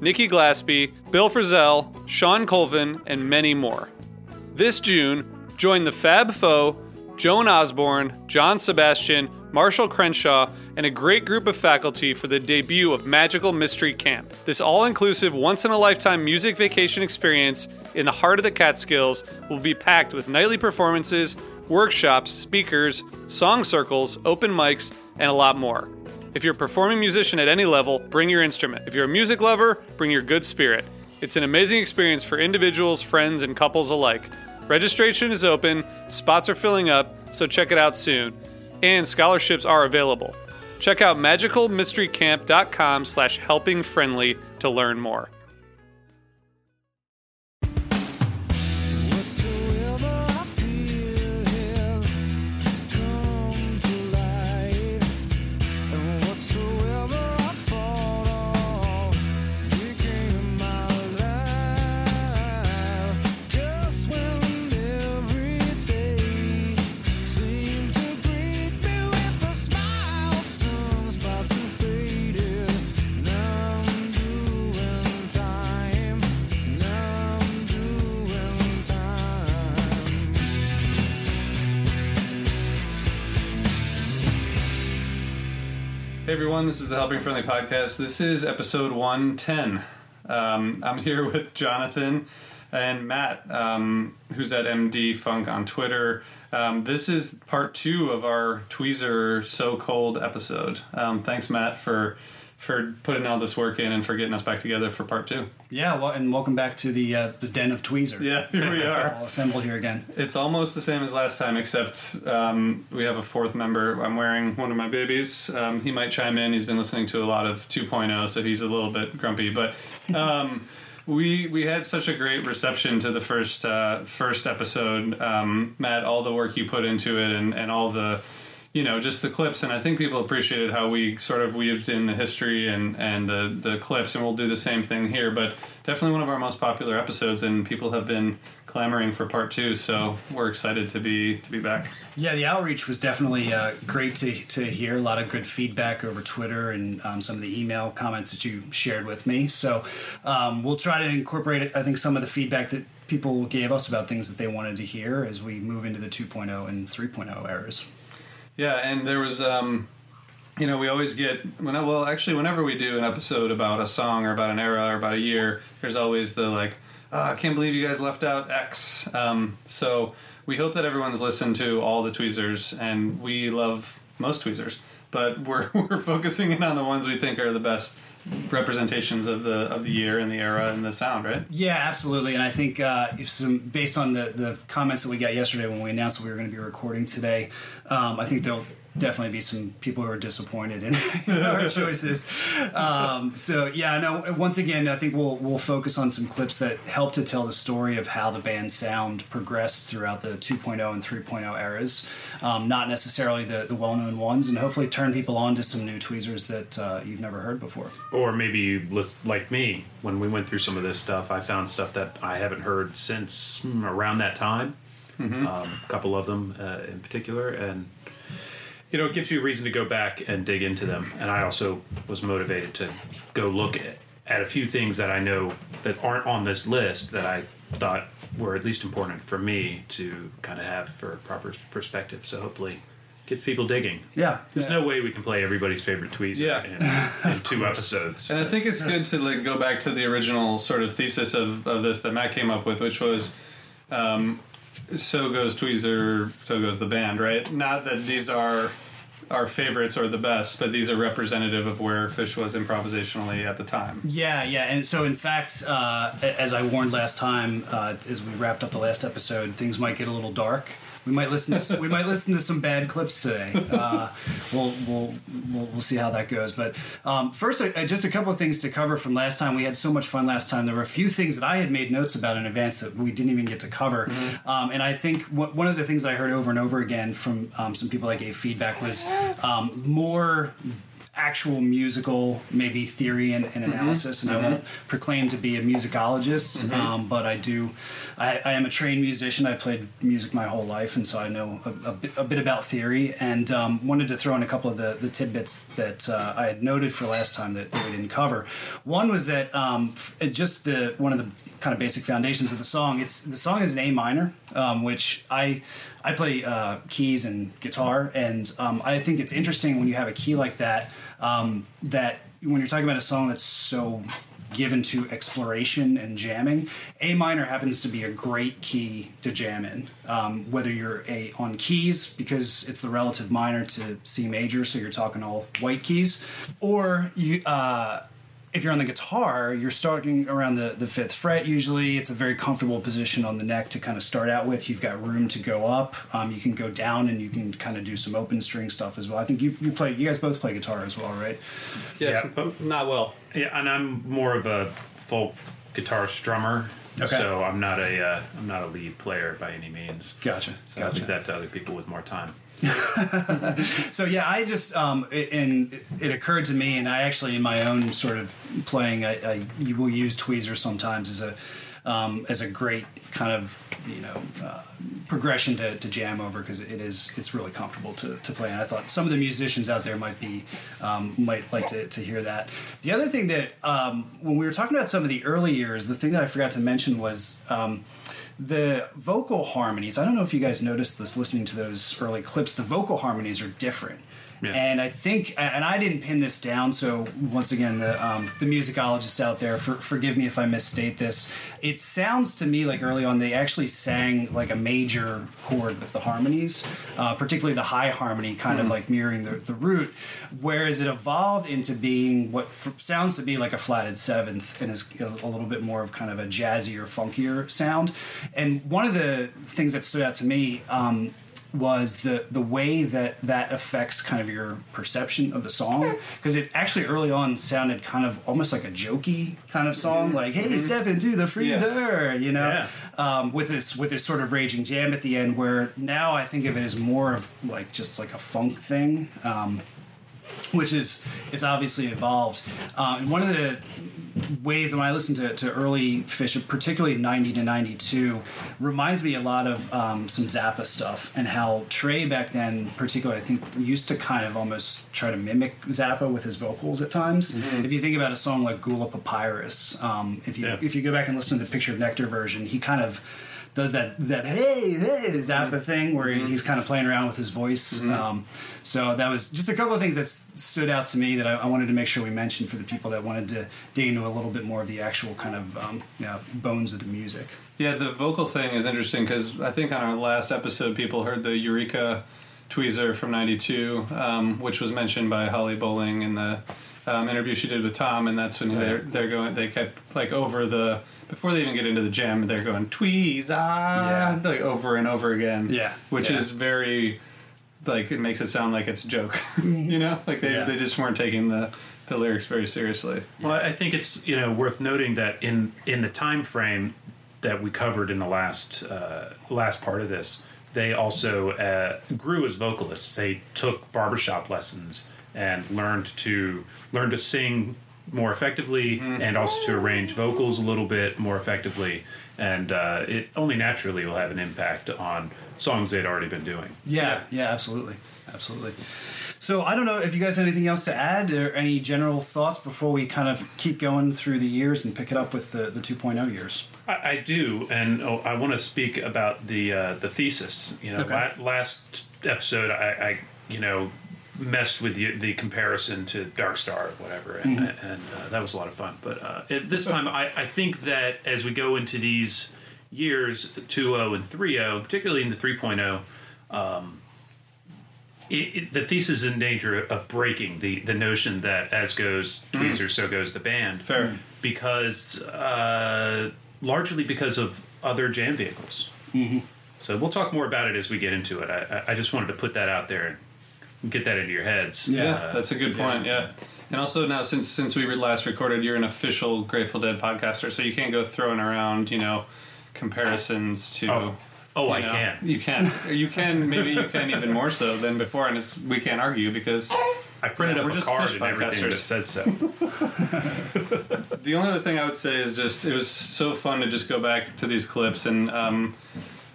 Nikki Glaspie, Bill Frisell, Shawn Colvin, and many more. This June, join the Fab Four, Joan Osborne, John Sebastian, Marshall Crenshaw, and a great group of faculty for the debut of Magical Mystery Camp. This all inclusive, once in a lifetime music vacation experience in the heart of the Catskills will be packed with nightly performances, workshops, speakers, song circles, open mics, and a lot more. If you're a performing musician at any level, bring your instrument. If you're a music lover, bring your good spirit. It's an amazing experience for individuals, friends, and couples alike. Registration is open, spots are filling up, so check it out soon. And scholarships are available. Check out magicalmysterycamp.com slash helpingfriendly to learn more. Hey everyone, this is the Helping Friendly Podcast. This is episode 110. Um, I'm here with Jonathan and Matt, um, who's at MD Funk on Twitter. Um, this is part two of our Tweezer So Cold episode. Um, thanks, Matt, for for putting all this work in and for getting us back together for part two. Yeah, well, and welcome back to the uh, the den of Tweezer. Yeah, here we are. all assembled here again. It's almost the same as last time, except um, we have a fourth member. I'm wearing one of my babies. Um, he might chime in. He's been listening to a lot of 2.0, so he's a little bit grumpy. But um, we we had such a great reception to the first uh, first episode, um, Matt. All the work you put into it, and, and all the you know just the clips, and I think people appreciated how we sort of weaved in the history and and the the clips, and we'll do the same thing here. But definitely one of our most popular episodes, and people have been clamoring for part two, so we're excited to be to be back. Yeah, the outreach was definitely uh, great to, to hear. A lot of good feedback over Twitter and um, some of the email comments that you shared with me. So um, we'll try to incorporate, I think, some of the feedback that people gave us about things that they wanted to hear as we move into the 2.0 and 3.0 eras. Yeah, and there was, um, you know, we always get when I, well, actually, whenever we do an episode about a song or about an era or about a year, there's always the like, oh, I can't believe you guys left out X. Um, so we hope that everyone's listened to all the tweezers, and we love most tweezers, but we're we're focusing in on the ones we think are the best representations of the of the year and the era and the sound, right? Yeah, absolutely. And I think uh, some based on the, the comments that we got yesterday when we announced that we were going to be recording today, um, I think there'll definitely be some people who are disappointed in our choices. Um, so yeah, no. Once again, I think we'll we'll focus on some clips that help to tell the story of how the band's sound progressed throughout the 2.0 and 3.0 eras. Um, not necessarily the, the well known ones, and hopefully turn people on to some new tweezers that uh, you've never heard before. Or maybe you lis- like me when we went through some of this stuff. I found stuff that I haven't heard since around that time. Um, a couple of them uh, in particular, and you know, it gives you a reason to go back and dig into them. And I also was motivated to go look at, at a few things that I know that aren't on this list that I thought were at least important for me to kind of have for proper perspective. So hopefully, gets people digging. Yeah, There's no way we can play everybody's favorite tweezer Yeah. in, in two episodes. And I think it's good to like go back to the original sort of thesis of, of this that Matt came up with, which was um, so goes Tweezer, so goes the band, right? Not that these are our favorites or the best, but these are representative of where Phish was improvisationally at the time. Yeah, yeah, and so in fact, uh, as I warned last time, uh, as we wrapped up the last episode, things might get a little dark. We might listen to we might listen to some bad clips today. Uh, we'll, we'll we'll we'll see how that goes. But um, first, uh, just a couple of things to cover from last time. We had so much fun last time. There were a few things that I had made notes about in advance that we didn't even get to cover. Um, and I think what, one of the things I heard over and over again from um, some people that gave feedback was um, more actual musical maybe theory and, and analysis and i won't proclaim to be a musicologist um, but i do I, I am a trained musician. I've played music my whole life and so i know a, a, bit, a bit about theory. And um, wanted to throw in a couple of the, the tidbits that uh, i had noted for last time that, that we didn't cover. One was that um, f- just the one of the kind of basic foundations of the song it's the song is in a minor um, which i I play uh, keys and guitar, and um, I think it's interesting when you have a key like that. Um, that when you're talking about a song that's so given to exploration and jamming, A minor happens to be a great key to jam in. Um, whether you're a on keys because it's the relative minor to C major, so you're talking all white keys, or you. Uh, if you're on the guitar, you're starting around the, the fifth fret usually. It's a very comfortable position on the neck to kind of start out with. You've got room to go up. Um, you can go down and you can kind of do some open string stuff as well. I think you, you play, you guys both play guitar as well, right? Yes, Yeah. but not well. Yeah, and I'm more of a folk guitar strummer. Okay. So I'm not a uh, I'm not a lead player by any means. Gotcha. So I leave that to other people with more time. So yeah, I just um, it, and it occurred to me, and I actually in my own sort of playing, I, I you will use tweezers sometimes as a um, as a great kind of you know uh, progression to, to jam over because it is it's really comfortable to, to play. And I thought some of the musicians out there might be um, might like to, to hear that. The other thing that um, when we were talking about some of the early years, the thing that I forgot to mention was. Um, the vocal harmonies i don't know if you guys noticed this listening to those early clips the vocal harmonies are different Yeah. and i think and i didn't pin this down so once again the um, the musicologists out there for, forgive me if i misstate this. It sounds to me like early on they actually sang like a major chord with the harmonies uh, particularly the high harmony kind of like mirroring the, the root whereas it evolved into being what f- sounds to be like a flatted seventh and is a, a little bit more of kind of a jazzier funkier sound. And one of the things that stood out to me um, was the the way that that affects kind of your perception of the song. Because it actually early on sounded kind of almost like a jokey kind of song like hey step into the freezer you know? Yeah. um, with this with this sort of raging jam at the end where now I think of it as more of like just like a funk thing. Um, which is it's obviously evolved. Um, and one of the ways that when I listen to, to early Phish, particularly 90 to 92, reminds me a lot of um, some Zappa stuff and how Trey back then, particularly, I think, used to kind of almost try to mimic Zappa with his vocals at times. If you think about a song like Guelah Papyrus, um, if you Yeah. if you go back and listen to the Picture of Nectar version, he kind of does that that hey hey Zappa thing where he's kind of playing around with his voice. Um, so that was just a couple of things that stood out to me that I, I wanted to make sure we mentioned for the people that wanted to dig into a little bit more of the actual kind of um, you know, bones of the music. Yeah, the vocal thing is interesting because I think on our last episode, people heard the Eureka tweezer from '92, um, which was mentioned by Holly Bowling in the um, interview she did with Tom, and that's when they're they're going. They kept like over the before they even get into the jam, they're going tweezer Yeah. like over and over again. Yeah, which yeah. is very like it makes it sound like it's a joke. you know, like they Yeah. they just weren't taking the the lyrics very seriously. Well, I think it's you know worth noting that in in the time frame that we covered in the last uh, last part of this, they also uh, grew as vocalists. They took barbershop lessons and learned to learn to sing more effectively and also to arrange vocals a little bit more effectively. And uh, it only naturally will have an impact on songs they'd already been doing. Yeah, yeah, absolutely, absolutely. So I don't know if you guys have anything else to add or any general thoughts before we kind of keep going through the years and pick it up with the the 2.0 years. I, I do, and oh, I want to speak about the uh, the thesis. You know, Okay. la- last episode, I, I you know messed with the, the comparison to Dark Star or whatever, and, and uh, that was a lot of fun. But uh, it, this time, I, I think that as we go into these years, 2.0 and 3.0, particularly in the 3.0, um, it, it, the thesis is in danger of breaking the, the notion that as goes Tweezer, so goes the band Fair. because uh, largely because of other jam vehicles. So we'll talk more about it as we get into it. I, I- just wanted to put that out there and get that into your heads. Yeah, Uh, that's a good point. Yeah. And also now, since since we last recorded, you're an official Grateful Dead podcaster, so you can't go throwing around, you know, comparisons to. Oh. Oh, you I know, can. You can. You can. Maybe you can even more so than before, and it's we can't argue because I printed Yeah, up we're a just card and everything that says so. the only other thing I would say is just it was so fun to just go back to these clips and um,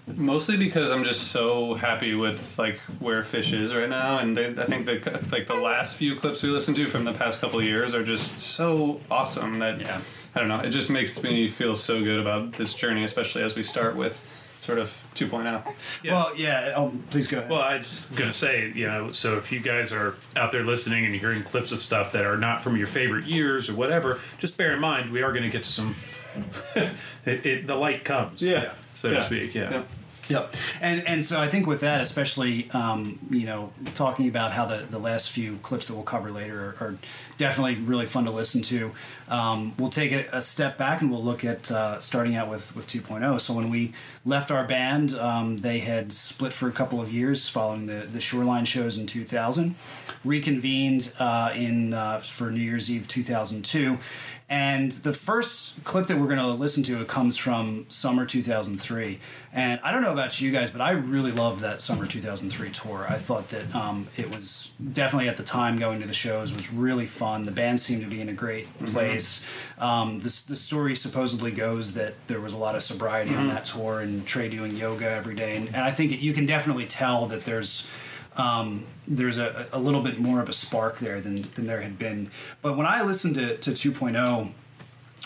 mostly because I'm just so happy with like where Phish is right now, and they, I think the like the last few clips we listened to from the past couple years are just so awesome that Yeah. I don't know. It just makes me feel so good about this journey, especially as we start with sort of oh. 2.0. Yeah. Well, yeah. Oh, please go ahead. Well, I just gonna say, you know, so if you guys are out there listening and you're hearing clips of stuff that are not from your favorite years or whatever, just bear in mind we are going to get to some. it, it, the light comes, Yeah. so Yeah. to speak. Yeah. Yeah. Yep, and and so I think with that, especially um, you know, talking about how the the last few clips that we'll cover later are, are definitely really fun to listen to. Um, we'll take a, a step back and we'll look at uh, starting out with with 2.0. So when we left our band, um, they had split for a couple of years following the the Shoreline shows in 2000, reconvened uh, in uh, for New Year's Eve 2002. And the first clip that we're going to listen to it comes from summer 2003. And I don't know about you guys, but I really loved that summer 2003 tour. I thought that um, it was definitely at the time going to the shows was really fun. The band seemed to be in a great place. Um, the, the story supposedly goes that there was a lot of sobriety on that tour and Trey doing yoga every day. And, and I think you can definitely tell that there's um, there's a, a little bit more of a spark there than, than there had been. But when I listened to, to 2.0,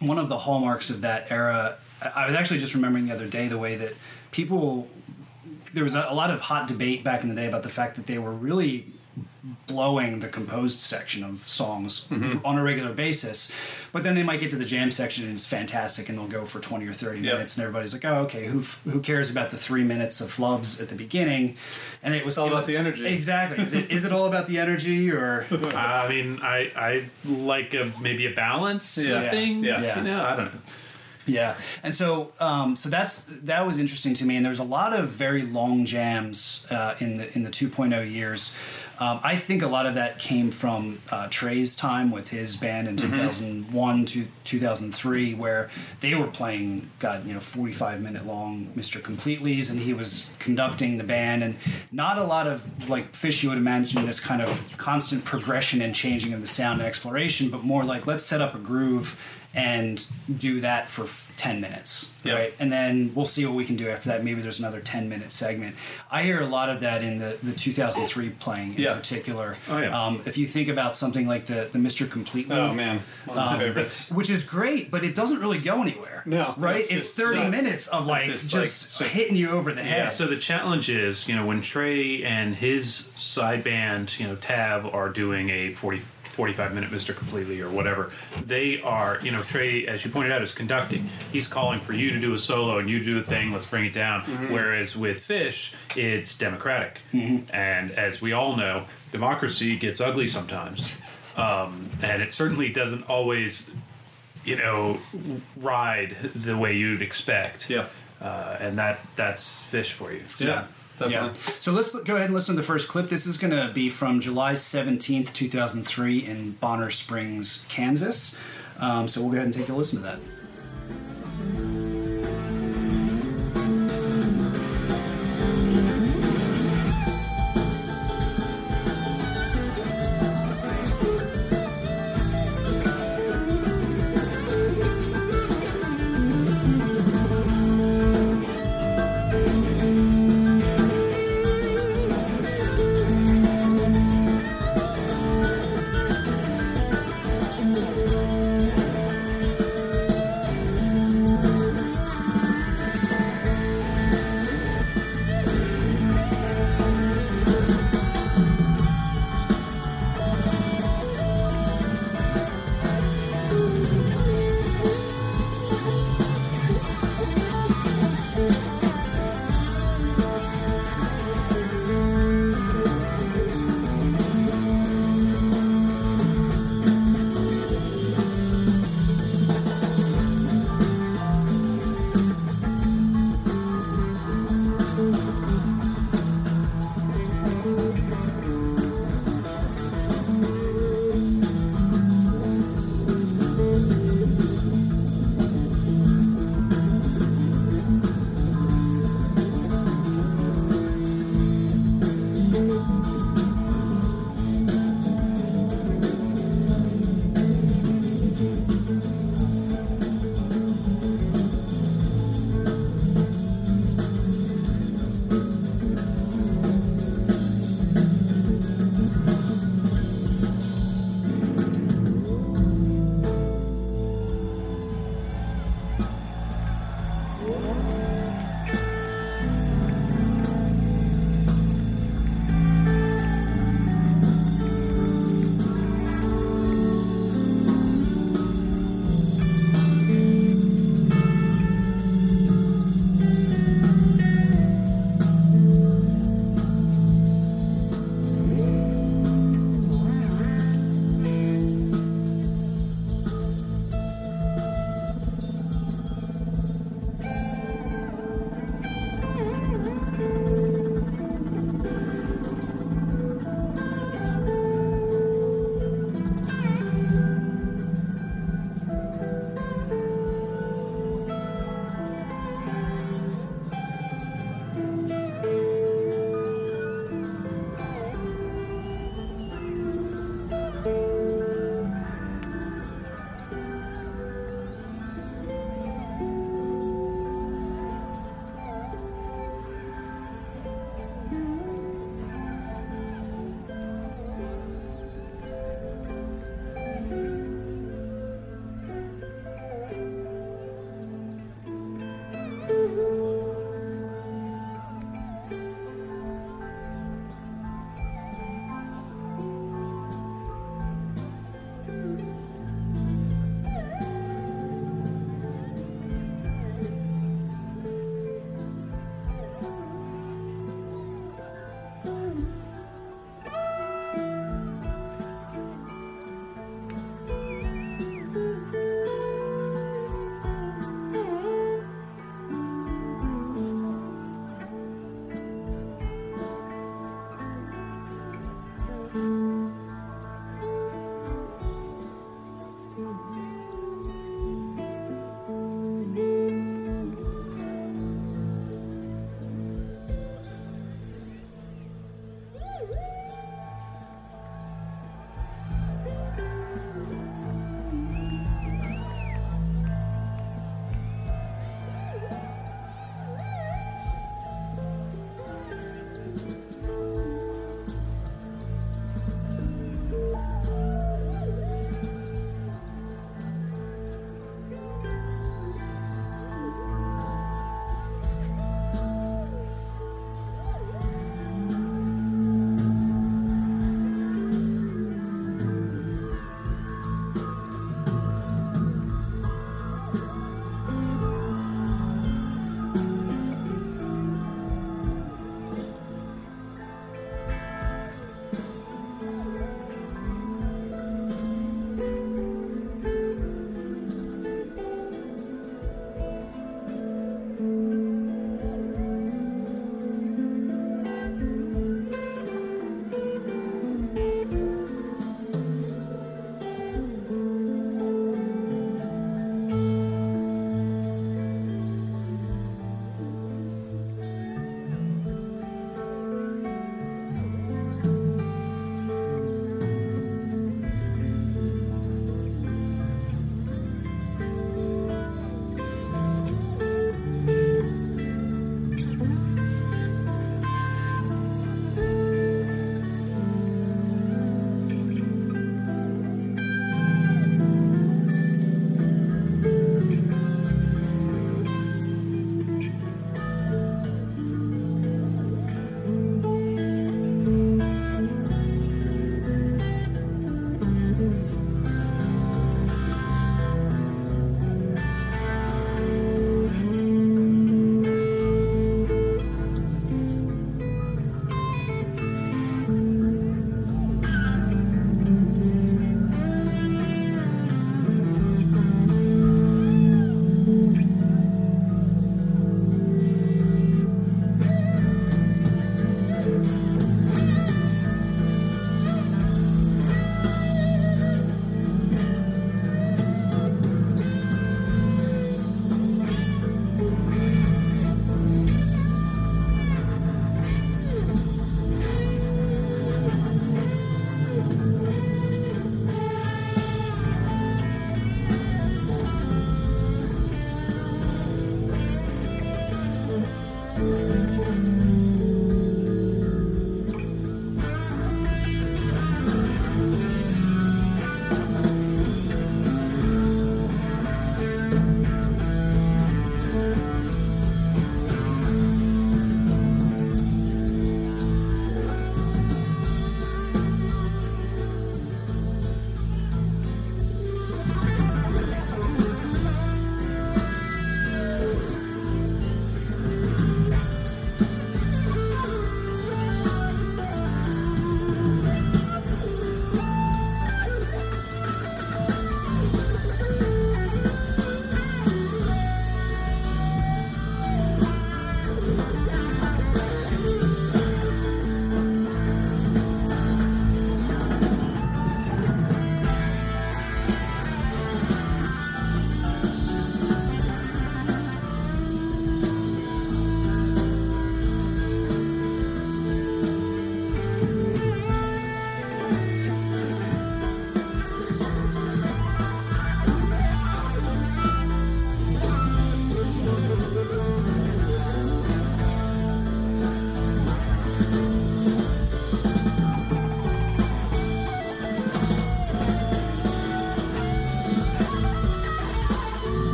one of the hallmarks of that era, I was actually just remembering the other day the way that people, there was a, a lot of hot debate back in the day about the fact that they were really blowing the composed section of songs on a regular basis. But then they might get to the jam section and it's fantastic and they'll go for 20 or 30 Yep. minutes and everybody's like, oh, okay, who, who cares about the three minutes of flubs at the beginning? And it was all it about the energy. Exactly. Is it, is it all about the energy or? I mean, I I like a maybe a balance Yeah. of things. Yeah. You know, I don't know. Yeah, and so um, so that's that was interesting to me, and there's a lot of very long jams uh, in the in the 2.0 years. Um, I think a lot of that came from uh, Trey's time with his band in 2001 to 2003, where they were playing, God, you know, 45 minute long Mr. Completely's, and he was conducting the band, and not a lot of like Phish. You would imagine this kind of constant progression and changing of the sound and exploration, but more like let's set up a groove and do that for f- 10 minutes Yep. right and then we'll see what we can do after that maybe there's another 10 minute segment i hear a lot of that in the, the 2003 playing in Yeah. particular Oh, yeah. um, if you think about something like the, the mr complete Oh man, one of my favorites. which is great but it doesn't really go anywhere No, right it's it's, just 30 nuts. minutes of like just, just, like, hitting you over the head So the challenge is, you know, when Trey and his side band, you know, Tab are doing a 40, 45 minute Mr. Completely or whatever, they are, you know, Trey, as you pointed out, is conducting. He's calling for you to do a solo and you do a thing, let's bring it down. Whereas with Phish, it's democratic. And as we all know, democracy gets ugly sometimes. Um, and it certainly doesn't always, you know, ride the way you'd expect. Yeah. Uh, and that that's Phish for you. Yeah, definitely. Yeah. So let's go ahead and listen to the first clip. This is going to be from July 17th, 2003, in Bonner Springs, Kansas. Um, so we'll go ahead and take a listen to that.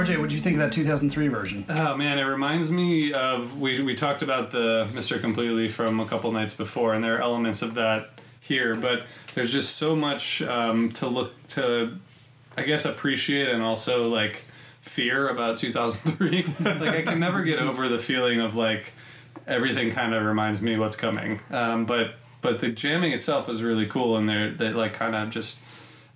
RJ, what did you think of that 2003 version? Oh man, it reminds me of we we talked about the Mr. Completely from a couple nights before, and there are elements of that here, but there's just so much um, to look to, I guess, appreciate and also like fear about 2003. like I can never get over the feeling of like everything kind of reminds me what's coming, um, but but the jamming itself is really cool, and they're that like kind of just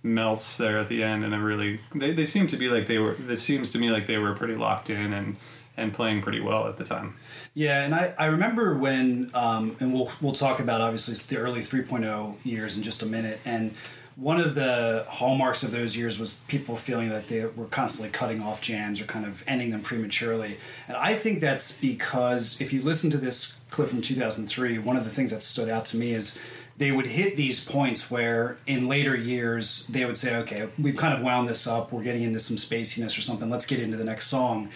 melts there at the end and it really they, they seem to be like they were it seems to me like they were pretty locked in and and playing pretty well at the time Yeah, and I, I remember when, um, and we'll we'll talk about obviously the early 3.0 years in just a minute. And one of the hallmarks of those years was people feeling that they were constantly cutting off jams or kind of ending them prematurely. And I think that's because if you listen to this clip from 2003, one of the things that stood out to me is they would hit these points where in later years they would say, okay, we've kind of wound this up, we're getting into some spaciness or something, let's get into the next song.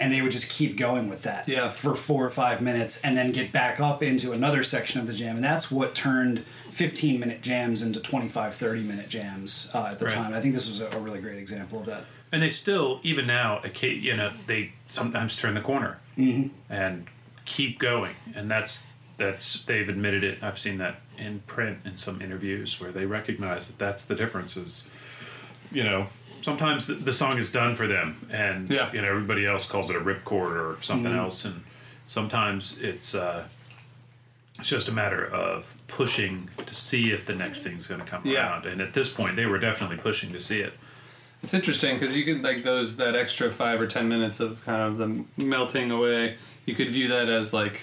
And they would just keep going with that Yeah. for four or five minutes and then get back up into another section of the jam. And that's what turned 15 minute jams into 25, 30 minute jams uh, at the Right. time. I think this was a, a really great example of that. And they still, even now, you know, they sometimes turn the corner and keep going, and that's that's they've admitted it. I've seen that in print in some interviews where they recognize that that's the difference. Is you know sometimes the, the song is done for them, and Yeah. you know everybody else calls it a ripcord or something else, and sometimes it's. Uh, it's just a matter of pushing to see if the next thing's going to come Yeah. around. And at this point, they were definitely pushing to see it. it's interesting because you could like those that extra five or ten minutes of kind of them melting away you could view that as like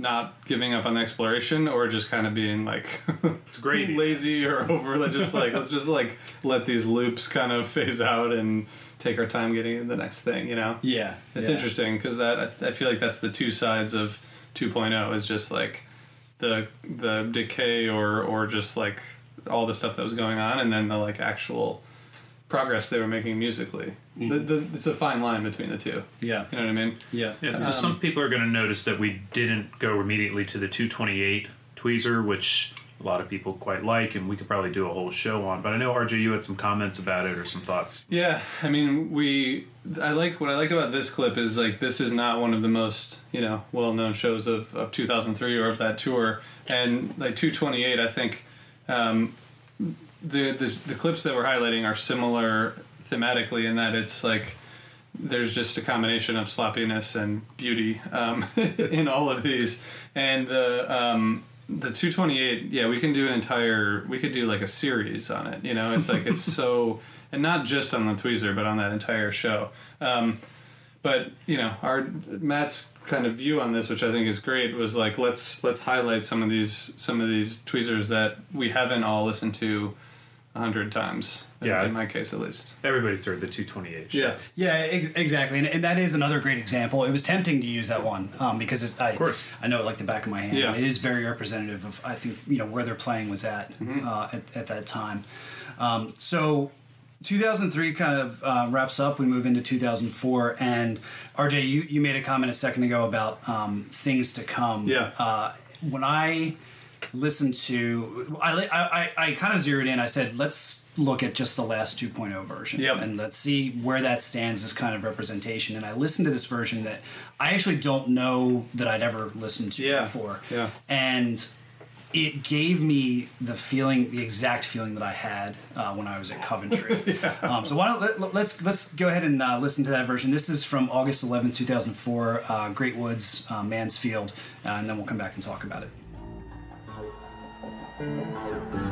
not giving up on the exploration or just kind of being like It's gravy. lazy or over just like let's just like let these loops kind of phase out and take our time getting to the next thing you know Yeah. It's yeah. interesting because that I, I feel like that's the two sides of 2.0 is just like the the decay or or just like all the stuff that was going on and then the like actual progress they were making musically. The, the, it's a fine line between the two. Yeah. You know what I mean? Yeah. Yeah, so some people are going to notice that we didn't go immediately to the 228 tweezer, which a lot of people quite like, and we could probably do a whole show on. But I know RJ, you had some comments about it or some thoughts. Yeah, I mean, we. I like what I like about this clip is like this is not one of the most you know well known shows of, of 2003 or of that tour, and like 228, I think um, the, the the clips that we're highlighting are similar thematically in that it's like there's just a combination of sloppiness and beauty um, in all of these, and the um, the 228. Yeah, we can do an entire. We could do like a series on it. You know, it's like it's so, and not just on the tweezer, but on that entire show. Um, but you know, our Matt's kind of view on this, which I think is great, was like let's let's highlight some of these some of these tweezers that we haven't all listened to hundred times. Yeah. in my case at least. Everybody's heard the 228 show. Yeah. Yeah, ex- exactly, and, and that is another great example. It was tempting to use that one um, because it's, I, course. I know it like the back of my hand. Yeah. It is very representative of I think you know where their playing was at uh, at, at that time. Um, so. 2003 kind of uh, wraps up. We move into 2004, and RJ, you, you made a comment a second ago about um, things to come. Yeah. Uh, when I listened to, I, I, I- kind of zeroed in. I said, let's look at just the last 2.0 version Yep. and let's see where that stands as kind of representation. And I listened to this version that I actually don't know that I'd ever listened to Yeah. before. Yeah. And it gave me the feeling, the exact feeling that I had uh, when I was at Coventry. um, so why don't let, let's let's go ahead and uh, listen to that version. This is from August 11th, 2004, uh, Great Woods, uh, Mansfield, uh, and then we'll come back and talk about it. Música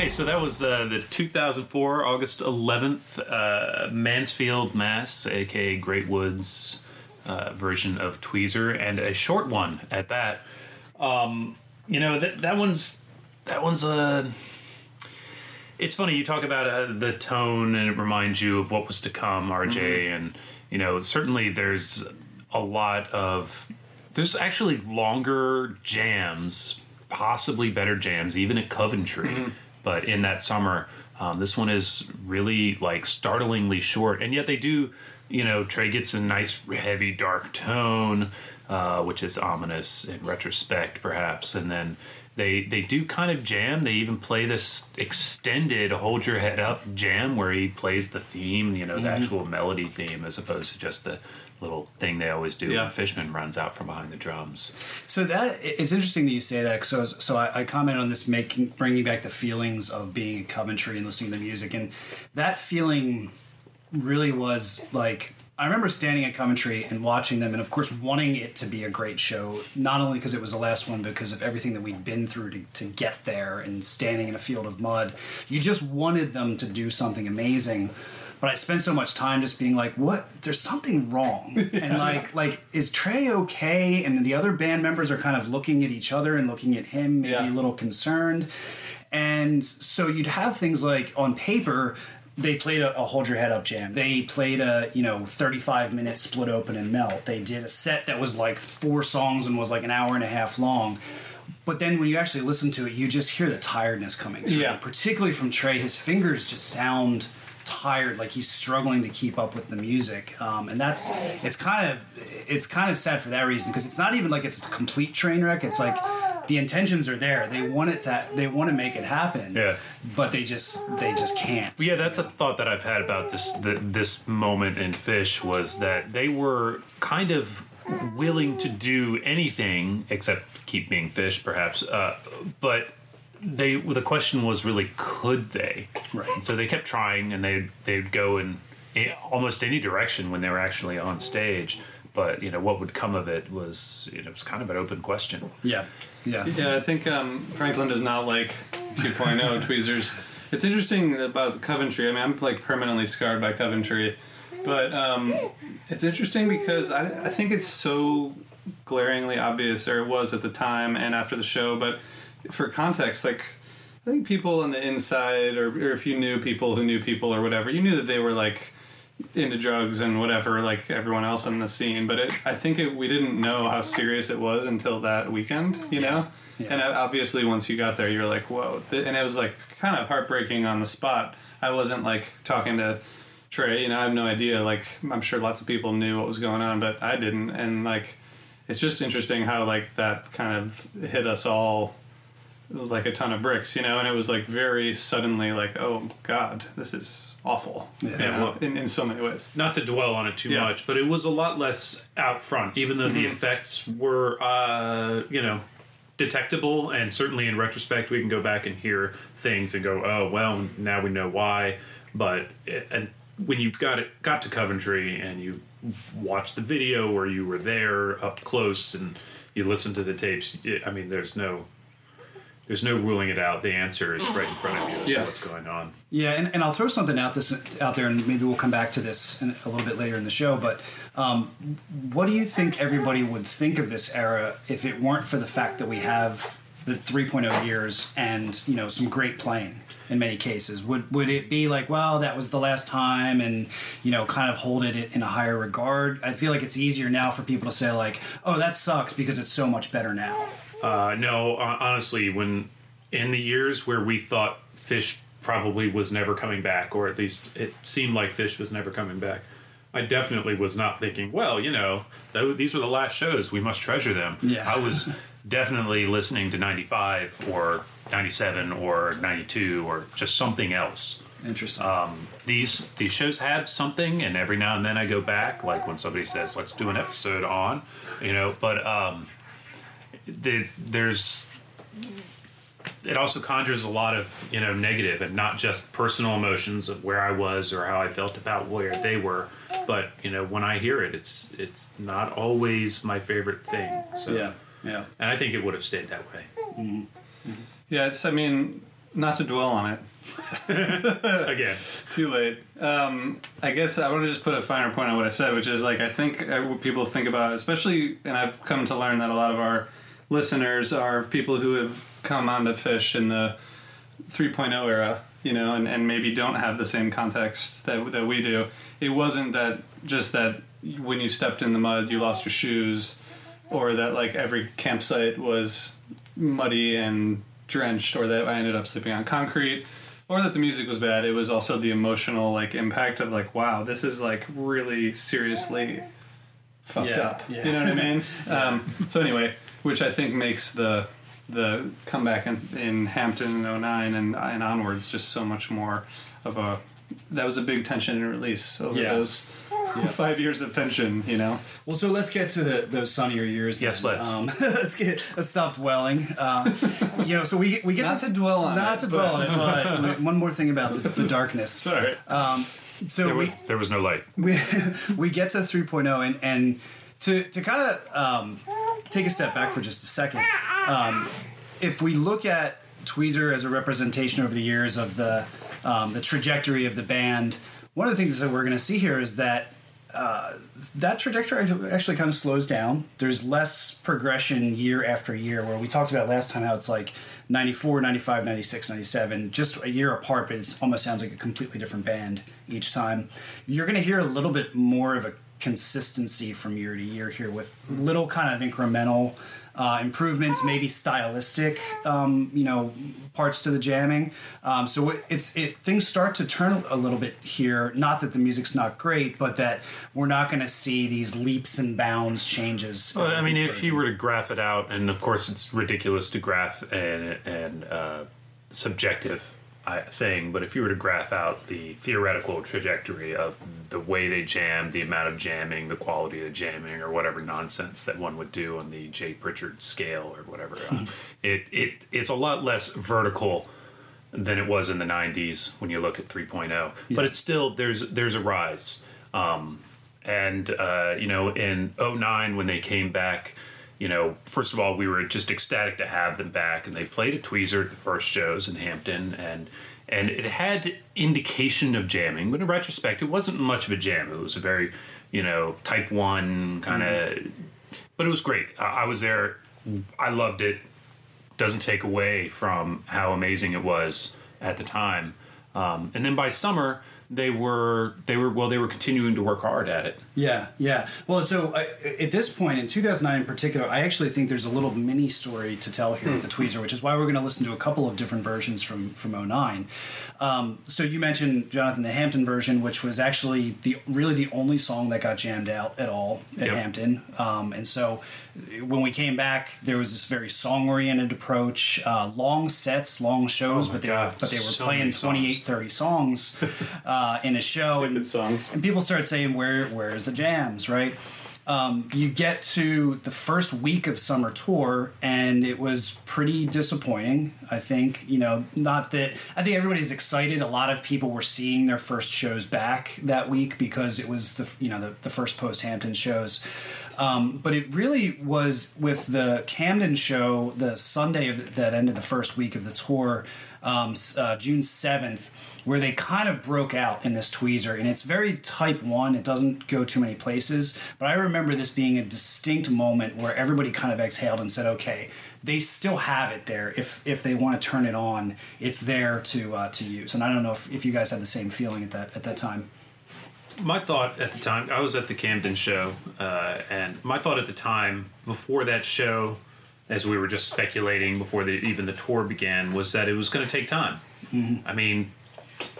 Okay, so that was uh, the 2004 August 11th uh, Mansfield, Mass, aka Great Woods uh, version of Tweezer, and a short one at that. Um, you know that that one's that one's a. It's funny you talk about uh, the tone, and it reminds you of what was to come, RJ, and you know certainly there's a lot of there's actually longer jams, possibly better jams, even at Coventry. But in that summer, um, this one is really like startlingly short, and yet they do. You know, Trey gets a nice heavy dark tone, uh, which is ominous in retrospect, perhaps, and then. They, they do kind of jam. They even play this extended "Hold Your Head Up" jam where he plays the theme, you know, the actual melody theme, as opposed to just the little thing they always do Yeah. when Fishman runs out from behind the drums. So that it's interesting that you say that. So so I, I comment on this making bringing back the feelings of being at Coventry and listening to the music, and that feeling really was like I remember standing at Coventry and watching them, and of course wanting it to be a great show, not only because it was the last one, because of everything that we'd been through to, to get there and standing in a field of mud. You just wanted them to do something amazing. But I spent so much time just being like, "What? There's something wrong." And like, like, is Trey okay? And the other band members are kind of looking at each other and looking at him, maybe Yeah. a little concerned. And so you'd have things like on paper, they played a, a hold your head up jam. They played a you know 35 minute split open and melt. They did a set that was like four songs and was like an hour and a half long. But then when you actually listen to it, you just hear the tiredness coming through. Yeah. Particularly from Trey, his fingers just sound tired, like he's struggling to keep up with the music. Um, and that's it's kind of it's kind of sad for that reason because it's not even like it's a complete train wreck. It's like the intentions are there. They want it to they want to make it happen. Yeah. But they just they just can't. Yeah, that's a thought that I've had about this the, this moment in Phish was that they were kind of willing to do anything except keep being Phish, perhaps. Uh, but they the question was really could they? Right. And so they kept trying, and they they'd go in a- almost any direction when they were actually on stage. But you know what would come of it was you know it was kind of an open question. Yeah. Yeah. Yeah, I think um, Franklin does not like 2.0 tweezers. It's interesting about Coventry. I mean, I'm like permanently scarred by Coventry, but um, it's interesting because I, I think it's so glaringly obvious, or it was at the time and after the show. But for context, like I think people on the inside, or, or if you knew people who knew people or whatever, you knew that they were like into drugs and whatever, like everyone else in the scene. But it, I think it, we didn't know how serious it was until that weekend, you know. Yeah. And uh, obviously, once you got there, you're like, "Whoa!" And it was like kind of heartbreaking on the spot. I wasn't like talking to Trey, you know. I have no idea. Like, I'm sure lots of people knew what was going on, but I didn't. And like, it's just interesting how like that kind of hit us all like a ton of bricks, you know. And it was like very suddenly, like, "Oh God, this is awful." Yeah. Yeah, well- in, in so many ways. not to dwell on it too Yeah. much, but it was a lot less out front, even though the effects were, uh, you know, detectable. And certainly in retrospect, we can go back and hear things and go, oh, well, now we know why. But it, and when you got it got to Coventry and you watched the video or you were there up close and you listened to the tapes, it, I mean, there's no. There's no ruling it out. The answer is right in front of you. As to Yeah. what's going on? Yeah, and, and I'll throw something out this out there, and maybe we'll come back to this in, a little bit later in the show. But um, what do you think everybody would think of this era if it weren't for the fact that we have the 3.0 years and you know some great playing in many cases? Would would it be like, well, that was the last time, and you know, kind of hold it in a higher regard? I feel like it's easier now for people to say like, oh, that sucked because it's so much better now. Uh, no, honestly, when in the years where we thought Phish probably was never coming back, or at least it seemed like Phish was never coming back, I definitely was not thinking, well, you know, th- these were the last shows. We must treasure them. Yeah. I was definitely listening to 95 or 97 or 92 or just something else. Interesting. These these shows have something, and every now and then I go back, like when somebody says, "Let's do an episode on," you know. But um, the, there's it also conjures a lot of you know negative and not just personal emotions of where I was or how I felt about where they were, but you know when I hear it, it's it's not always my favorite thing. So, yeah, yeah. and I think it would have stayed that way. Yeah, it's. I mean, not to dwell on it. Again, Too late. Um, I guess I want to just put a finer point on what I said, which is like I think uh, people think about, especially, and I've come to learn that a lot of our listeners are people who have come onto Phish in the 3.0 era, you know, and, and maybe don't have the same context that that we do. It wasn't that just that when you stepped in the mud, you lost your shoes, or that like every campsite was muddy and drenched, or that I ended up sleeping on concrete, or that the music was bad. It was also the emotional like impact of like, wow, this is like really seriously fucked Yeah, up. yeah. You know what I mean? um, so anyway, which I think makes the the comeback in, in Hampton in 09 and and onwards just so much more of a that was a big tension and release over Yeah. those five years of tension. You know. Well, so let's get to the, those sunnier years. Yes, then. let's. Um, let's get let's stop dwelling. Um, you know, so we we get Not to, to dwell on not it, to dwell on it, but one more thing about the, the darkness. Sorry. So there we was there was no light. we we get to 3.0 and and to to kind of um, take a step back for just a second. Um, if we look at Tweezer as a representation over the years of the um, the trajectory of the band, one of the things that we're going to see here is that uh, that trajectory actually- kind of slows down. There's less progression year after year, where we talked about last time how it's like 94, 95, 96, 97, just a year apart, but it almost sounds like a completely different band each time. You're going to hear a little bit more of a consistency from year to year here with little kind of incremental uh, improvements, maybe stylistic, um, you know, parts to the jamming. Um, so it's it things start to turn a little bit here. Not that the music's not great, but that we're not going to see these leaps and bounds changes. Well, I mean, if you were to graph it out, and of course it's ridiculous to graph and and uh, subjective thing, but if you were to graph out the theoretical trajectory of the way they jam, the amount of jamming, the quality of the jamming, or whatever nonsense that one would do on the Jay Pritchard scale or whatever, uh, it it it's a lot less vertical than it was in the 90s when you look at 3.0 but it's still there's there's a rise. Um, and uh, you know in 09 when they came back you know first of all we were just ecstatic to have them back and they played at tweezer at the first shows in hampton and and it had indication of jamming but in retrospect it wasn't much of a jam. It was a very you know type 1 kind of but it was great. I, I was there i loved it. Doesn't take away from how amazing it was at the time. Um, and then by summer, they were they were well they were continuing to work hard at it. Yeah, yeah. Well, so at this point in 2009 in particular, I actually think there's a little mini story to tell here with the Tweezer, which is why we're going to listen to a couple of different versions from from 09. Um, so you mentioned Jonathan the Hampton version, which was actually the really the only song that got jammed out at all at Yep. Hampton. Um, and so when we came back, there was this very song oriented approach, uh, long sets, long shows, Oh but they were but they were so playing many songs. 28, 30 songs uh, in a show. And, songs. and people started saying, "Where, where's the jams?" Right? Um, you get to the first week of summer tour, and it was pretty disappointing. I think you know, not that I think everybody's excited. A lot of people were seeing their first shows back that week because it was the you know the, the first post Hampton shows. Um, but it really was with the Camden show, the Sunday of the, that ended the first week of the tour, um, uh, June seventh, where they kind of broke out in this tweezer, and it's very type one. It doesn't go too many places, but I remember this being a distinct moment where everybody kind of exhaled and said, "Okay, they still have it there. If if they want to turn it on, it's there to uh, to use." And I don't know if, if you guys had the same feeling at that at that time. My thought at the time, I was at the Camden show, uh, and my thought at the time before that show, as we were just speculating before the, even the tour began, was that it was going to take time. Mm-hmm. I mean,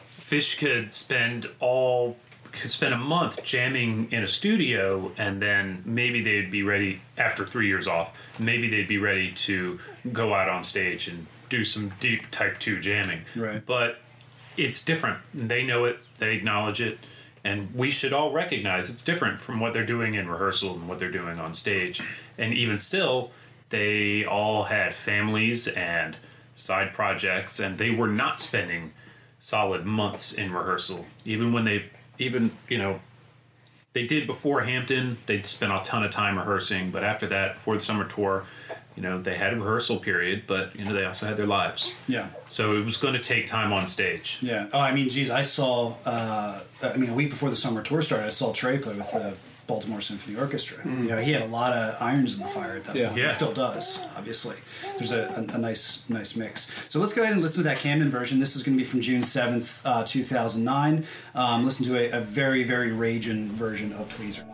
Phish could spend all could spend a month jamming in a studio, and then maybe they'd be ready after three years off. Maybe they'd be ready to go out on stage and do some deep Type Two jamming. Right. But it's different. They know it. They acknowledge it, and we should all recognize it's different from what they're doing in rehearsal and what they're doing on stage. And even still, they all had families and side projects, and they were not spending solid months in rehearsal. Even when they, even you know, they did before Hampton. They'd spent a ton of time rehearsing, but after that, before the summer tour, you know, they had a rehearsal period, but you know, they also had their lives. Yeah. So it was going to take time on stage. Yeah. Oh, I mean, geez, I saw. Uh, I mean, a week before the summer tour started, I saw Trey play with the Baltimore Symphony Orchestra. You know, he had a lot of irons in the fire at that Yeah. point. Yeah. He still does, obviously. There's a, a, a nice, nice mix. So let's go ahead and listen to that Camden version. This is going to be from June seventh, uh, two thousand nine. Um, listen to a, a very, very raging version of Tweezer.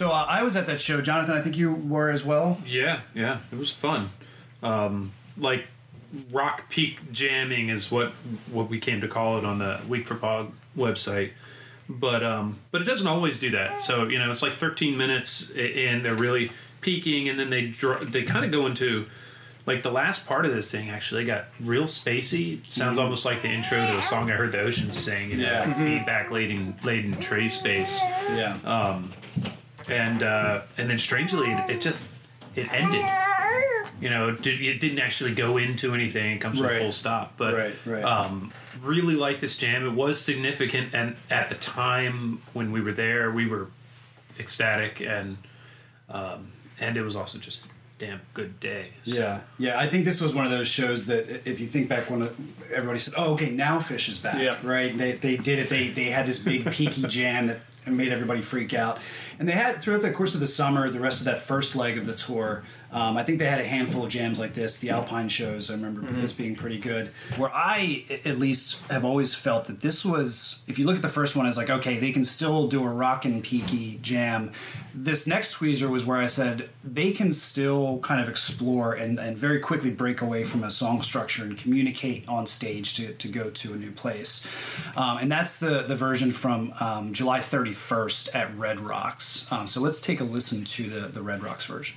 So uh, I was at that show, Jonathan. I think you were as well. Yeah, yeah, it was fun. Um, like rock peak jamming is what what we came to call it on the Week for Pog website. But um, but it doesn't always do that. So you know, it's like 13 minutes, and they're really peaking, and then they dr- they kind of go into like the last part of this thing actually got real spacey. It sounds almost like the intro to a song I heard the oceans sing. You know, Yeah. like feedback laden laden Trey space Yeah. And uh, and then strangely it, it just it ended you know it, did, it didn't actually go into anything it comes to Right. a full stop but Right, right. um really like this jam it was significant and at the time when we were there we were ecstatic and um and it was also just a damn good day So- Yeah, yeah. I think this was one of those shows that, i- if you think back when uh, everybody said, "Oh, okay, now Phish is back," Yeah. right? They, they did it. They they had this big peaky jam that made everybody freak out, and they had throughout the course of the summer, the rest of that first leg of the tour. Um, I think they had a handful of jams like this. The Alpine shows, I remember this being pretty good. Where I at least, have always felt that this was, if you look at the first one, as like, okay, they can still do a rockin' peaky jam. This next tweezer was where I said they can still kind of explore and, and very quickly break away from a song structure and communicate on stage to, to go to a new place. Um, and that's the, the version from um, July 31st at Red Rocks. Um, so let's take a listen to the, the Red Rocks version.